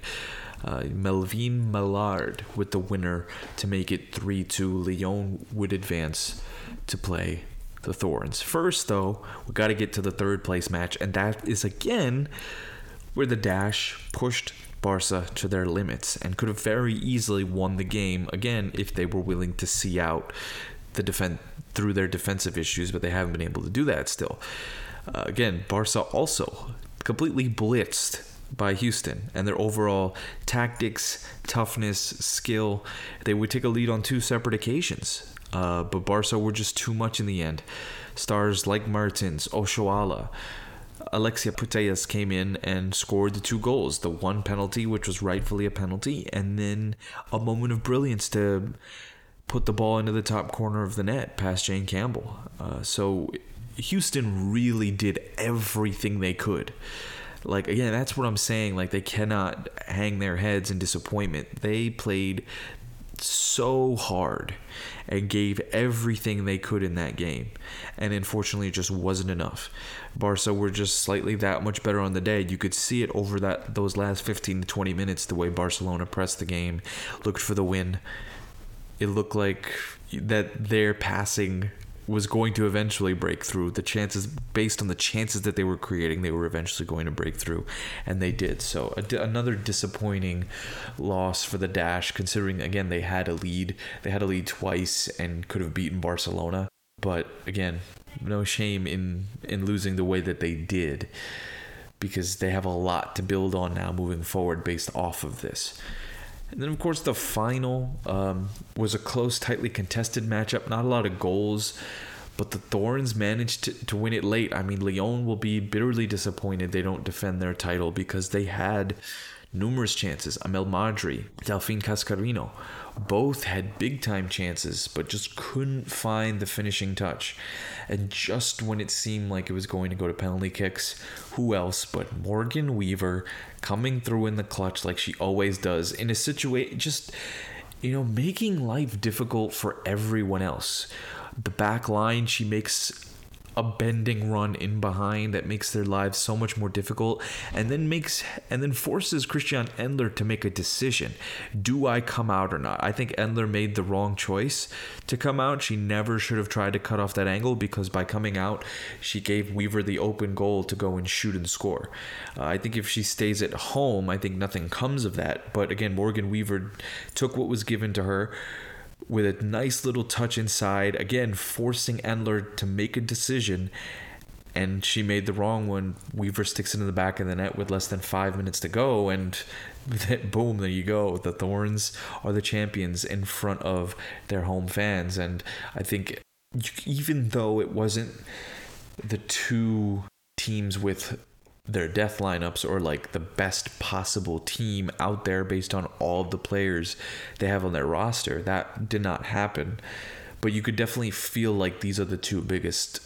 Uh, Melvine Malard with the winner to make it 3 2. Lyon would advance to play the Thorns. First, though, we got to get to the third place match, and that is again where the Dash pushed Barca to their limits and could have very easily won the game again if they were willing to see out the defense through their defensive issues, but they haven't been able to do that still. Uh, again, Barca also completely blitzed by Houston and their overall tactics, toughness, skill. They would take a lead on two separate occasions, uh, but Barca were just too much in the end. Stars like Martens, Oshoala, Alexia Putellas came in and scored the two goals. The one penalty, which was rightfully a penalty, and then a moment of brilliance to put the ball into the top corner of the net past Jane Campbell. Uh, so Houston really did everything they could. Like again, that's what I'm saying. Like they cannot hang their heads in disappointment. They played so hard and gave everything they could in that game. And unfortunately, it just wasn't enough. Barca were just slightly that much better on the day. You could see it over that those last 15 to 20 minutes the way Barcelona pressed the game, looked for the win, it looked like that their passing was going to eventually break through. The chances, based on the chances that they were creating, they were eventually going to break through, and they did. So another disappointing loss for the Dash, considering again they had a lead, they had a lead twice and could have beaten Barcelona. But again, no shame in in losing the way that they did, because they have a lot to build on now moving forward based off of this. And then, of course, the final um, was a close, tightly contested matchup. Not a lot of goals, but the Thorns managed to, to win it late. I mean, Lyon will be bitterly disappointed they don't defend their title because they had numerous chances. Amel Majri, Delphine Cascarino, both had big time chances, but just couldn't find the finishing touch. And just when it seemed like it was going to go to penalty kicks, who else but Morgan Weaver coming through in the clutch like she always does in a situation just you know making life difficult for everyone else. The back line she makes a bending run in behind that makes their lives so much more difficult and then makes and then forces Christiane Endler to make a decision. Do I come out or not? I think Endler made the wrong choice to come out. She never should have tried to cut off that angle because by coming out, she gave Weaver the open goal to go and shoot and score. Uh, I think if she stays at home, I think nothing comes of that. But again, Morgan Weaver took what was given to her with a nice little touch inside, again, forcing Endler to make a decision. And she made the wrong one. Weaver sticks it in the back of the net with less than five minutes to go, and (laughs) boom, there you go. The Thorns are the champions in front of their home fans. And I think even though it wasn't the two teams with their death lineups or like the best possible team out there based on all the players they have on their roster. That did not happen. But you could definitely feel like these are the two biggest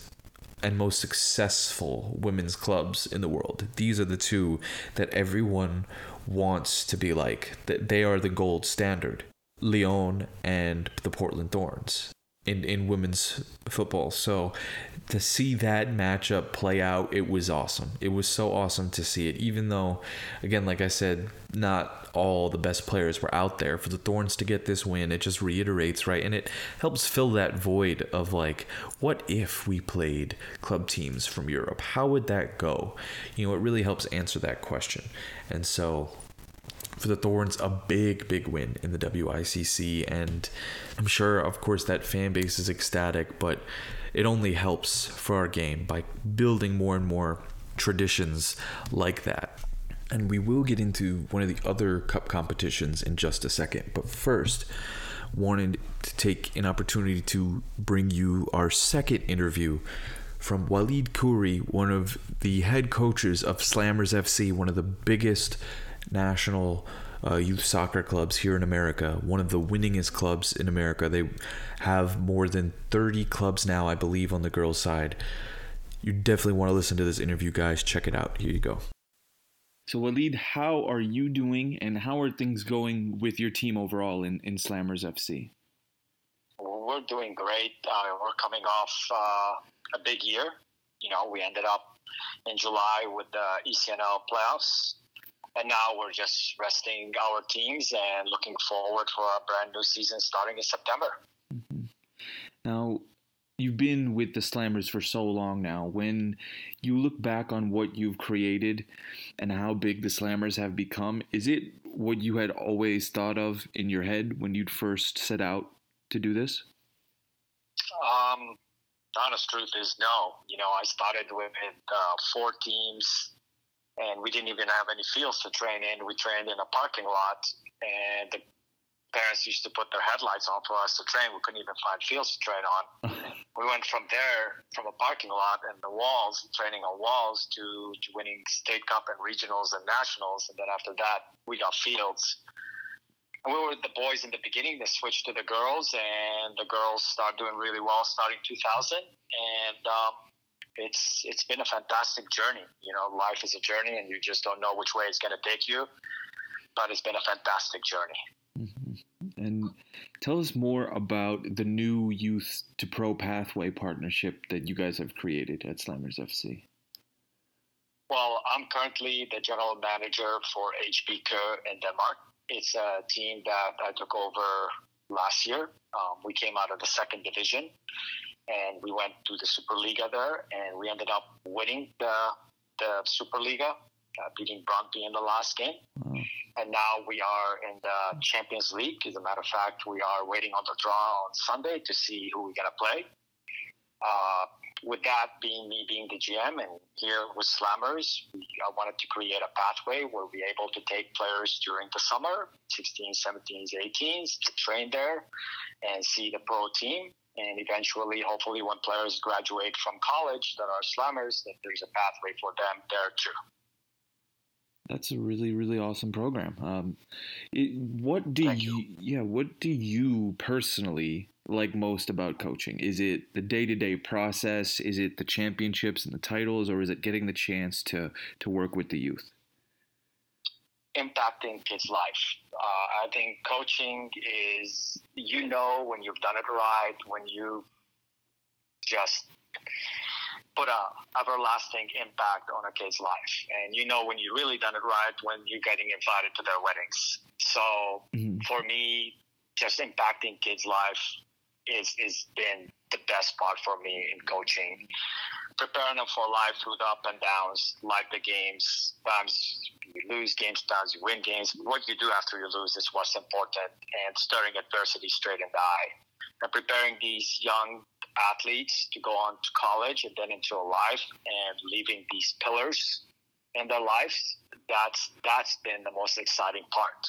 and most successful women's clubs in the world. These are the two that everyone wants to be like. That they are the gold standard. Lyon and the Portland Thorns in in women's football. So to see that matchup play out, it was awesome. It was so awesome to see it, even though, again, like I said, not all the best players were out there. For the Thorns to get this win, it just reiterates, right? And it helps fill that void of like, what if we played club teams from Europe? How would that go? You know, it really helps answer that question. And so for the Thorns a big, big win in the WICC. And I'm sure, of course, that fan base is ecstatic, but it only helps for our game by building more and more traditions like that. And we will get into one of the other cup competitions in just a second. But first, wanted to take an opportunity to bring you our second interview from Walid Khoury, one of the head coaches of Slammers FC, one of the biggest national uh, youth soccer clubs here in America, one of the winningest clubs in America. They have more than 30 clubs now, I believe, on the girls' side. You definitely want to listen to this interview, guys. Check it out. Here you go. So, Walid, how are you doing and how are things going with your team overall in, in Slammers FC? We're doing great. Uh, we're coming off uh, a big year. You know, we ended up in July with the ECNL playoffs and now we're just resting our teams and looking forward for a brand new season starting in September. Mm-hmm. Now, you've been with the Slammers for so long now. When you look back on what you've created and how big the Slammers have become, is it what you had always thought of in your head when you'd first set out to do this? Um, the honest truth is no. You know, I started with uh, four teams and we didn't even have any fields to train in. We trained in a parking lot, and the parents used to put their headlights on for us to train. We couldn't even find fields to train on. (laughs) we went from there, from a parking lot and the walls, training on walls, to, to winning state cup and regionals and nationals. And then after that, we got fields. And we were the boys in the beginning. They switched to the girls, and the girls started doing really well starting 2000. And um, it's it's been a fantastic journey. You know, life is a journey, and you just don't know which way it's going to take you. But it's been a fantastic journey. Mm-hmm. And tell us more about the new youth to pro pathway partnership that you guys have created at Slammers FC. Well, I'm currently the general manager for HB in Denmark. It's a team that I took over last year. Um, we came out of the second division and we went to the Superliga there, and we ended up winning the the Superliga, uh, beating Brøndby in the last game. Mm. And now we are in the Champions League. As a matter of fact, we are waiting on the draw on Sunday to see who we're gonna play. Uh, with that being me being the GM and here with Slammers, I wanted to create a pathway where we're able to take players during the summer, 16s, 17s, 18s, to train there and see the pro team and eventually, hopefully, when players graduate from college that are slammers, that there's a pathway for them there too. That's a really really awesome program. Um, it, what do you, you. yeah What do you personally like most about coaching? Is it the day to day process? Is it the championships and the titles, or is it getting the chance to to work with the youth? Impacting kids' life. Uh, I think coaching is, you know, when you've done it right, when you just put a everlasting impact on a kid's life, and you know when you really done it right when you're getting invited to their weddings. So Mhm. for me, just impacting kids' life is is been the best part for me in coaching. Preparing them for life through the up and downs, like the games. Times you lose games, times you win games. What you do after you lose is what's important, and staring adversity straight in the eye. And preparing these young athletes to go on to college and then into a life, and leaving these pillars in their lives. That's that's been the most exciting part.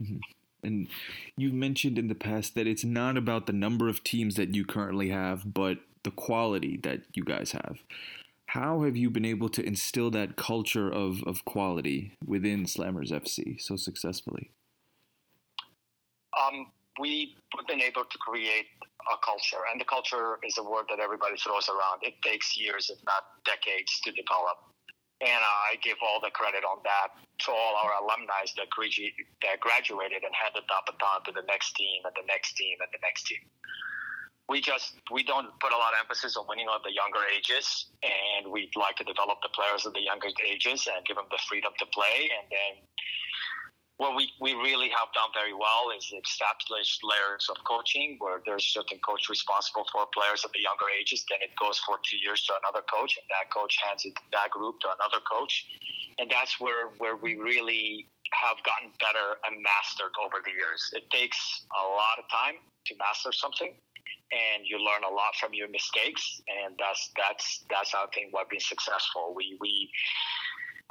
Mm-hmm. And you've mentioned in the past that it's not about the number of teams that you currently have, but the quality that you guys have. How have you been able to instill that culture of, of quality within Slammers FC so successfully? um, we've been able to create a culture, and the culture is a word that everybody throws around. It takes years, if not decades, to develop. And I give all the credit on that to all our alumni that, gradu- that graduated and handed the baton to the next team and the next team and the next team. We just we don't put a lot of emphasis on winning at the younger ages, and we'd like to develop the players at the younger ages and give them the freedom to play, and then what we, we really have done very well is establish layers of coaching where there's certain coach responsible for players at the younger ages. Then it goes for two years to another coach, and that coach hands it that group to another coach. And that's where, where we really have gotten better and mastered over the years. It takes a lot of time to master something. And you learn a lot from your mistakes, and that's that's that's I think what being successful. We we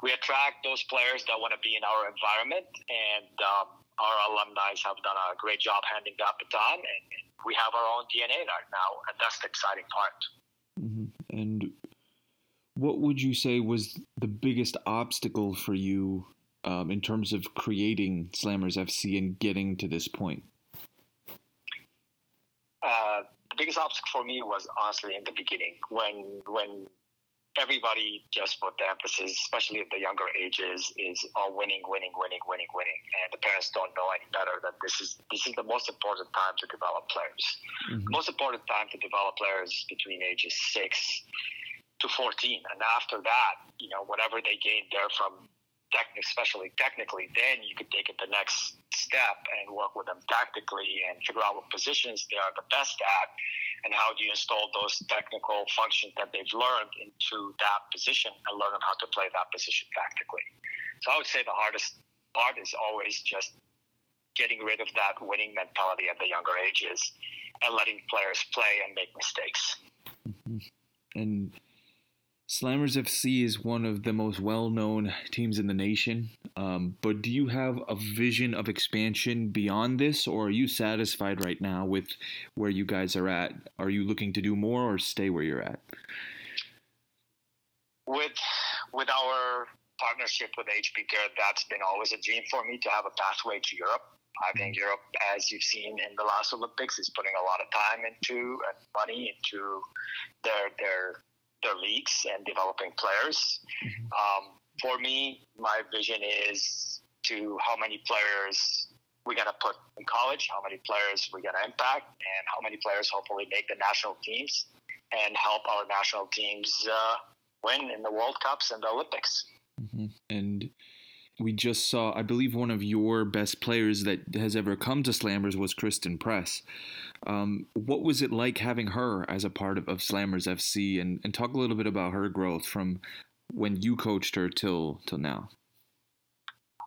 we attract those players that want to be in our environment, and um, our alumni have done a great job handing that baton, and we have our own DNA right now, and that's the exciting part. Mm-hmm. And what would you say was the biggest obstacle for you um, in terms of creating Slammers FC and getting to this point? Uh, the biggest obstacle for me was honestly in the beginning when when everybody just put the emphasis, especially at the younger ages, is on winning, winning, winning, winning, winning, and the parents don't know any better that this is this is the most important time to develop players. Mhm. most important time to develop players between ages six to 14. And after that, you know, whatever they gain there from especially technically, then you could take it the next step and work with them tactically and figure out what positions they are the best at and how do you install those technical functions that they've learned into that position and learn how to play that position tactically. So I would say the hardest part is always just getting rid of that winning mentality at the younger ages and letting players play and make mistakes. Mm-hmm. And Slammers FC is one of the most well known teams in the nation. Um, but do you have a vision of expansion beyond this, or are you satisfied right now with where you guys are at? Are you looking to do more or stay where you're at? With with our partnership with HB Køge, that's been always a dream for me to have a pathway to Europe. I think Europe, as you've seen in the last Olympics, is putting a lot of time into and money into their their their leagues and developing players. Um, for me, my vision is to how many players we're gonna put in college, how many players we're gonna impact, and how many players hopefully make the national teams and help our national teams uh, win in the World Cups and the Olympics. hmm And we just saw, I believe, one of your best players that has ever come to Slammers was Christen Press. Um, what was it like having her as a part of, of Slammers FC? And, and talk a little bit about her growth from when you coached her till till now.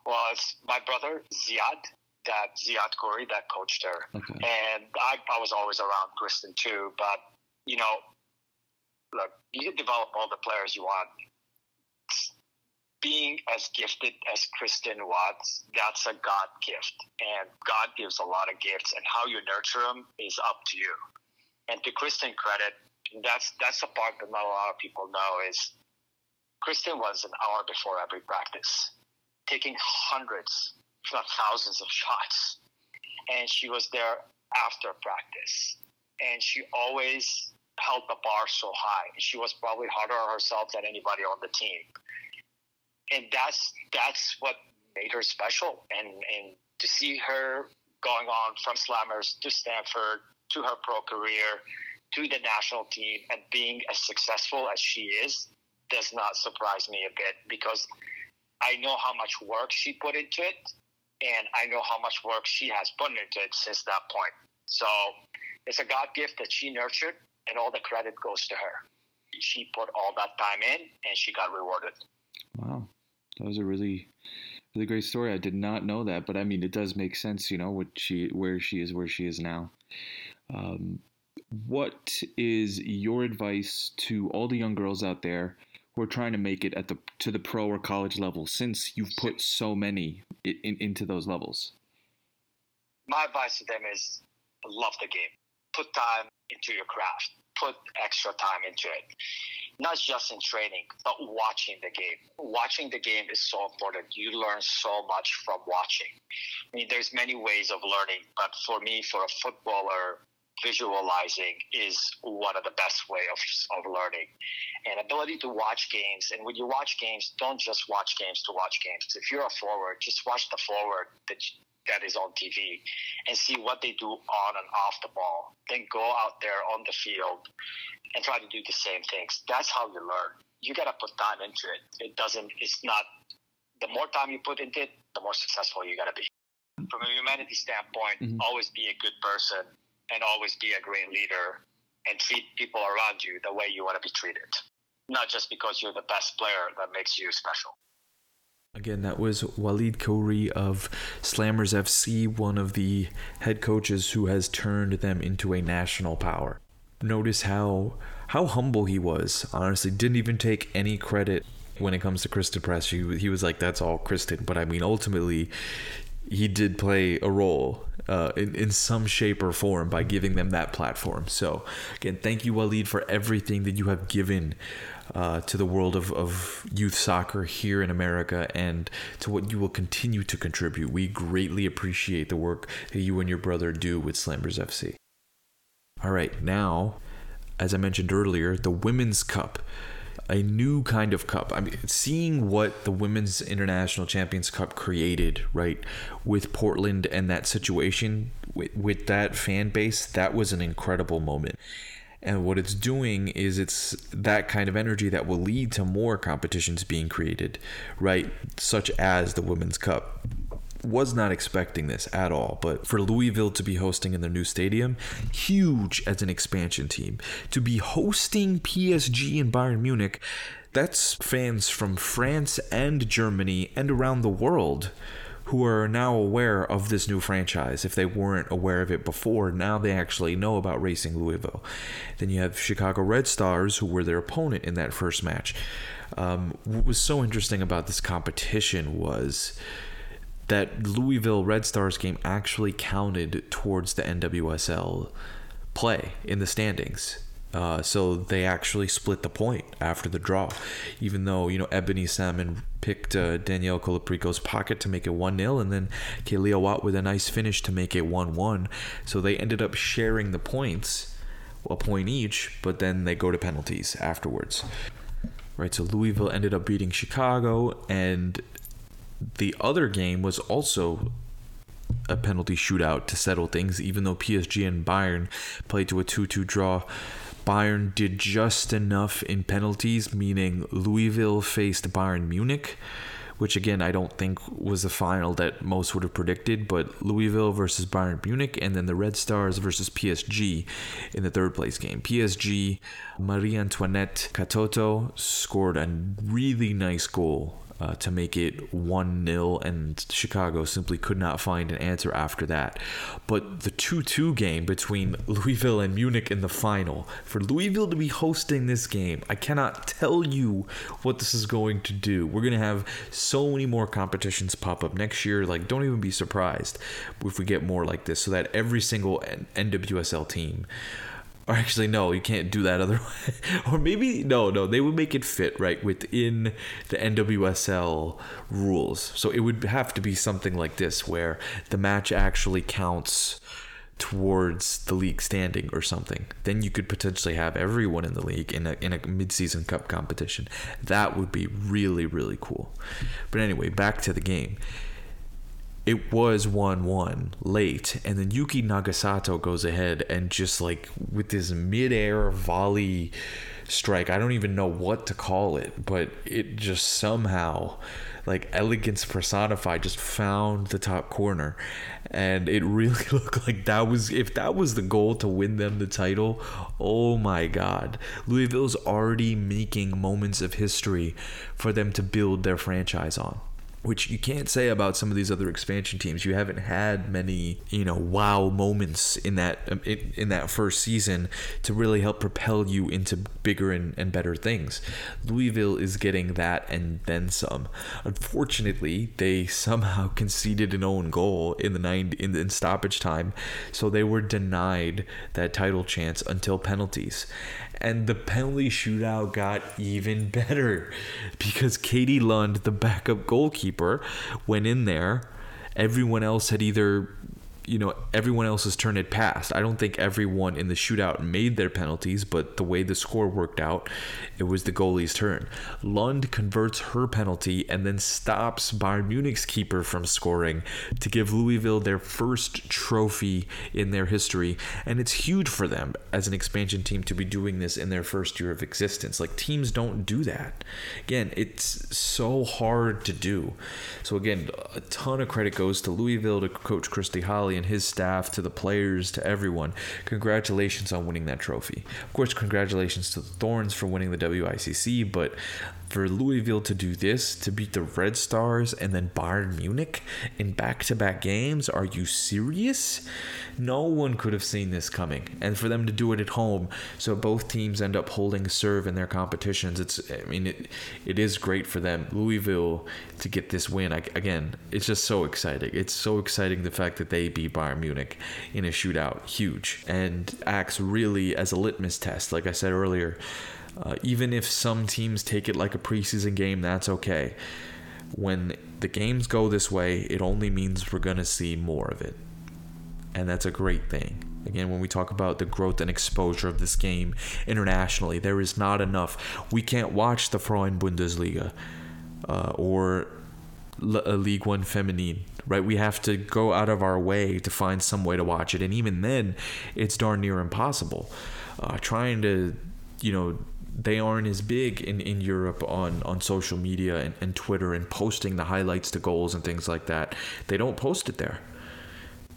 Well, it's my brother Ziad, that Ziad Khoury, that coached her. Okay. And I, I was always around Christen too, but you know, look, you can develop all the players you want. Being as gifted as Christen was, that's a God gift, and God gives a lot of gifts, and how you nurture them is up to you. And to Christen credit, that's that's the part that not a lot of people know is Christen was an hour before every practice, taking hundreds, if not thousands of shots. And she was there after practice. And she always held the bar so high. She was probably harder on herself than anybody on the team. And that's that's what made her special. And and to see her going on from Slammers to Stanford to her pro career to the national team and being as successful as she is does not surprise me a bit because I know how much work she put into it and I know how much work she has put into it since that point. So it's a God gift that she nurtured and all the credit goes to her. She put all that time in and she got rewarded. Wow. That was a really really great story. I did not know that, but I mean it does make sense, you know, what she where she is where she is now. Um, what is your advice to all the young girls out there who are trying to make it at the to the pro or college level since you've put so many in, in, into those levels? My advice to them is love the game. Put time into your craft. Put extra time into it. Not just in training, but watching the game. Watching the game is so important. You learn so much from watching. I mean, there's many ways of learning, but for me, for a footballer, visualizing is one of the best way of, of learning. And ability to watch games and when you watch games don't just watch games to watch games. If you're a forward just watch the forward that that is on TV and see what they do on and off the ball. Then go out there on the field and try to do the same things. That's how you learn. You got to put time into it. It doesn't it's not the more time you put into it the more successful you got to be. From a humanity standpoint Mhm. always be a good person and always be a great leader and treat people around you the way you want to be treated. Not just because you're the best player that makes you special. Again, that was Walid Khoury of Slammers FC, one of the head coaches who has turned them into a national power. Notice how how humble he was. Honestly, didn't even take any credit when it comes to Christen Press. He, he was like, "That's all Christen." But I mean, ultimately, he did play a role uh, in, in some shape or form by giving them that platform. So, again, thank you, Walid, for everything that you have given uh, to the world of, of youth soccer here in America and to what you will continue to contribute. We greatly appreciate the work that you and your brother do with Slammers FC. All right, now, as I mentioned earlier, the Women's Cup a new kind of cup. I mean, seeing what the Women's International Champions Cup created, right, with Portland and that situation with, with that fan base, that was an incredible moment. And what it's doing is it's that kind of energy that will lead to more competitions being created, right, such as the Women's Cup was not expecting this at all, but for Louisville to be hosting in their new stadium, huge as an expansion team. To be hosting PSG and Bayern Munich, that's fans from France and Germany and around the world who are now aware of this new franchise. If they weren't aware of it before, now they actually know about Racing Louisville. Then you have Chicago Red Stars, who were their opponent in that first match. Um, what was so interesting about this competition was that Louisville Red Stars game actually counted towards the NWSL play in the standings. Uh, so they actually split the point after the draw, even though you know Ebony Salmon picked uh, Danielle Colaprico's pocket to make it one 0 and then Kealia Watt with a nice finish to make it one one. So they ended up sharing the points, a point each, but then they go to penalties afterwards. Right, so Louisville ended up beating Chicago, and the other game was also a penalty shootout to settle things, even though PSG and Bayern played to a 2 2 draw. Bayern did just enough in penalties, meaning Louisville faced Bayern Munich, which again I don't think was the final that most would have predicted, but Louisville versus Bayern Munich, and then the Red Stars versus PSG in the third place game. PSG, Marie Antoinette Katoto scored a really nice goal uh, to make it 1 0, and Chicago simply could not find an answer after that. But the 2 2 game between Louisville and Munich in the final, for Louisville to be hosting this game, I cannot tell you what this is going to do. We're going to have so many more competitions pop up next year. Like, don't even be surprised if we get more like this, so that every single NWSL team Or actually, no, you can't do that otherwise. (laughs) or maybe no, no, they would make it fit right within the NWSL rules. So it would have to be something like this, where the match actually counts towards the league standing or something. Then you could potentially have everyone in the league in a in a mid-season cup competition. That would be really really cool. But anyway, back to the game it was 1-1 late and then Yuki Nagasato goes ahead and just like with this mid-air volley strike I don't even know what to call it but it just somehow like elegance personified just found the top corner. And it really (laughs) looked like that was if that was the goal to win them the title oh my god. Louisville's already making moments of history for them to build their franchise on which you can't say about some of these other expansion teams. You haven't had many, you know, wow moments in that um, in, in that first season to really help propel you into bigger and, and better things. Louisville is getting that and then some. Unfortunately, they somehow (laughs) conceded an own goal in the nine in, in stoppage time, so they were denied that title chance until penalties and the penalty shootout got even (laughs) better because Katie Lund, the backup goalkeeper, went in there. Everyone else had either you know everyone else's turn had passed. I don't think everyone in the shootout made their penalties, but the way the score worked out, it was the goalie's turn. Lund converts her penalty and then stops Bayern Munich's keeper from scoring to give Louisville their first trophy in their history, and it's huge for them as an expansion team to be doing this in their first year of existence. Like teams don't do that. Again, it's so hard to do. So again, a ton of credit goes to Louisville to coach Christy Holly and his staff, to the players, to everyone. Congratulations on winning that trophy. Of course, congratulations to the Thorns for winning the WICC, but for Louisville to do this, to beat the Red Stars and then Bayern Munich in back to back games, are you serious? No one could have seen this coming. And for them to do it at home, so both teams end up holding serve in their competitions, it's, I mean, it, it is great for them. Louisville to get this win, I, again, it's just so exciting. It's so exciting the fact that they beat Bayern Munich in a shootout, huge, and acts really as a litmus test, like I said earlier. Uh, even if some teams take it like a preseason game, that's okay. When the games go this way, it only means we're going to see more of it. And that's a great thing. Again, when we talk about the growth and exposure of this game internationally, there is not enough. We can't watch the Frauen Bundesliga uh, or a League One Feminine, right? We have to go out of our way to find some way to watch it. And even then, it's darn near impossible. Uh, trying to, you know, they aren't as big in, in Europe on, on social media and, and Twitter and posting the highlights to goals and things like that. They don't post it there.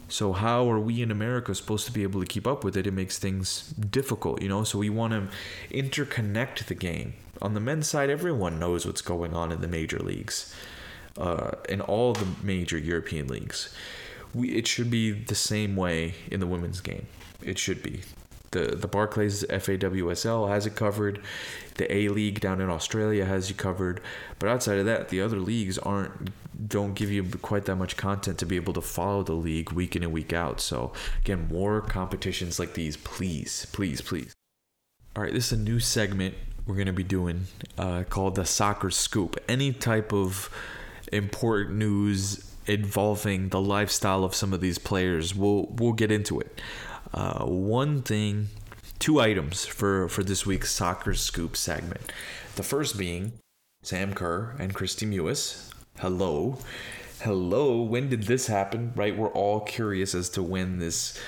So how are we in America supposed to be able to keep up with it? It makes things difficult, you know. So we want to interconnect the game. On the men's side, everyone knows what's going on in the major leagues, uh, in all the major European leagues. We it should be the same way in the women's game. It should be the the Barclays FAWSL has it covered. The A League down in Australia has you covered. But outside of that, the other leagues aren't don't give you quite that much content to be able to follow the league week in and week out. So again, more competitions like these, please, please, please. All right, this is a new segment we're gonna be doing uh, called the Soccer Scoop. Any type of important news involving the lifestyle of some of these players, we'll we'll get into it. Uh, one thing, two items for, for this week's Soccer Scoop segment. The first being Sam Kerr and Kristie Mewis. Hello. Hello. When did this happen? Right? We're all curious as to when this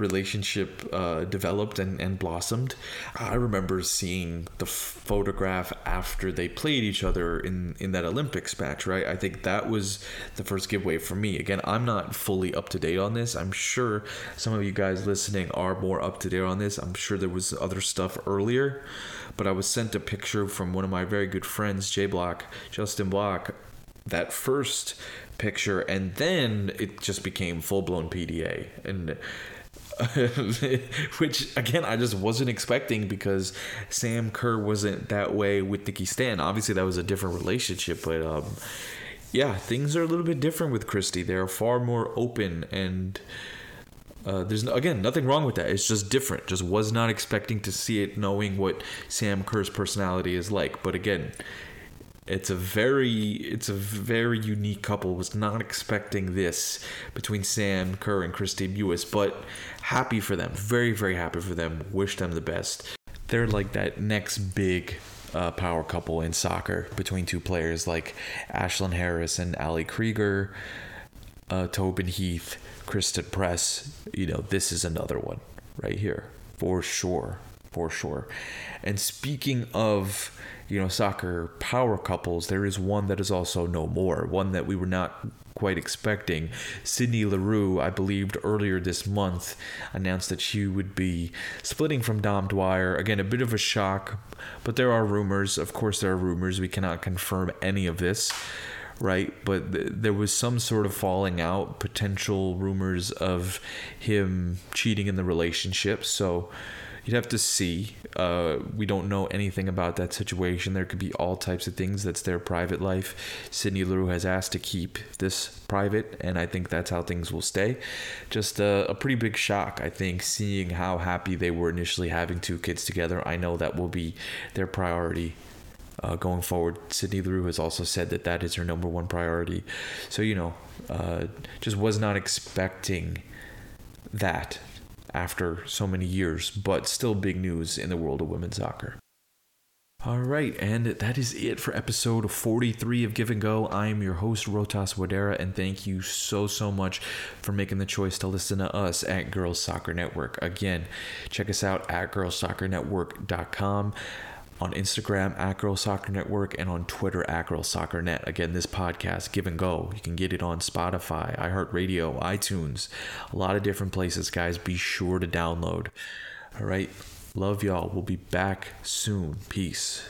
relationship uh, developed and, and blossomed. I remember seeing the photograph after they played each other in, in that Olympics match, right? I think that was the first giveaway for me. Again, I'm not fully up to date on this. I'm sure some of you guys listening are more up to date on this. I'm sure there was other stuff earlier, but I was sent a picture from one of my very good friends, J Block, Justin Block, that first picture and then it just became full blown PDA and (laughs) which again I just wasn't expecting because Sam Kerr wasn't that way with Nikki Stan. Obviously, that was a different relationship, but um, yeah, things are a little bit different with Kristie. They're far more open and Uh, there's again nothing wrong with that. It's just different. Just was not expecting to see it, knowing what Sam Kerr's personality is like. But again, it's a very it's a very unique couple. Was not expecting this between Sam Kerr and Kristie Mewis, but happy for them. Very very happy for them. Wish them the best. They're like that next big uh, power couple in soccer between two players like Ashlyn Harris and Ali Krieger, uh, Tobin Heath, Christen Press. You know, this is another one right here for sure, for sure. And speaking of, you know, soccer power couples, there is one that is also no more, one that we were not quite expecting. Sydney Leroux, I believed earlier this month, announced that she would be splitting from Dom Dwyer. Again, a bit of a shock, but there are rumors. Of course, there are rumors. We cannot confirm any of this right? But th- there was some sort of falling out, potential rumors of him cheating in the relationship. So you'd have to see. Uh, we don't know anything about that situation. There could be all types of things. That's their private life. Sydney Leroux has asked to keep this private, and I think that's how things will stay. Just a, a pretty big shock, I think, seeing how happy they were initially having two kids together. I know that will be their priority uh, going forward. Sydney Leroux has also said that that is her number one priority. So, you know, uh, just was not expecting that after so many years, but still big news in the world of women's soccer. All right, and that is it for episode 43 of Give and Go. I am your host, Rotas Wadera, and thank you so, so much for making the choice to listen to us at Girls Soccer Network. Again, check us out at girlsoccernetwork.com on Instagram at Girls Soccer Network and on Twitter at Girls Soccer Net. Again, this podcast, Give and Go, you can get it on Spotify, iHeartRadio, iTunes, a lot of different places, guys. Be sure to download. All right. Love y'all. We'll be back soon. Peace.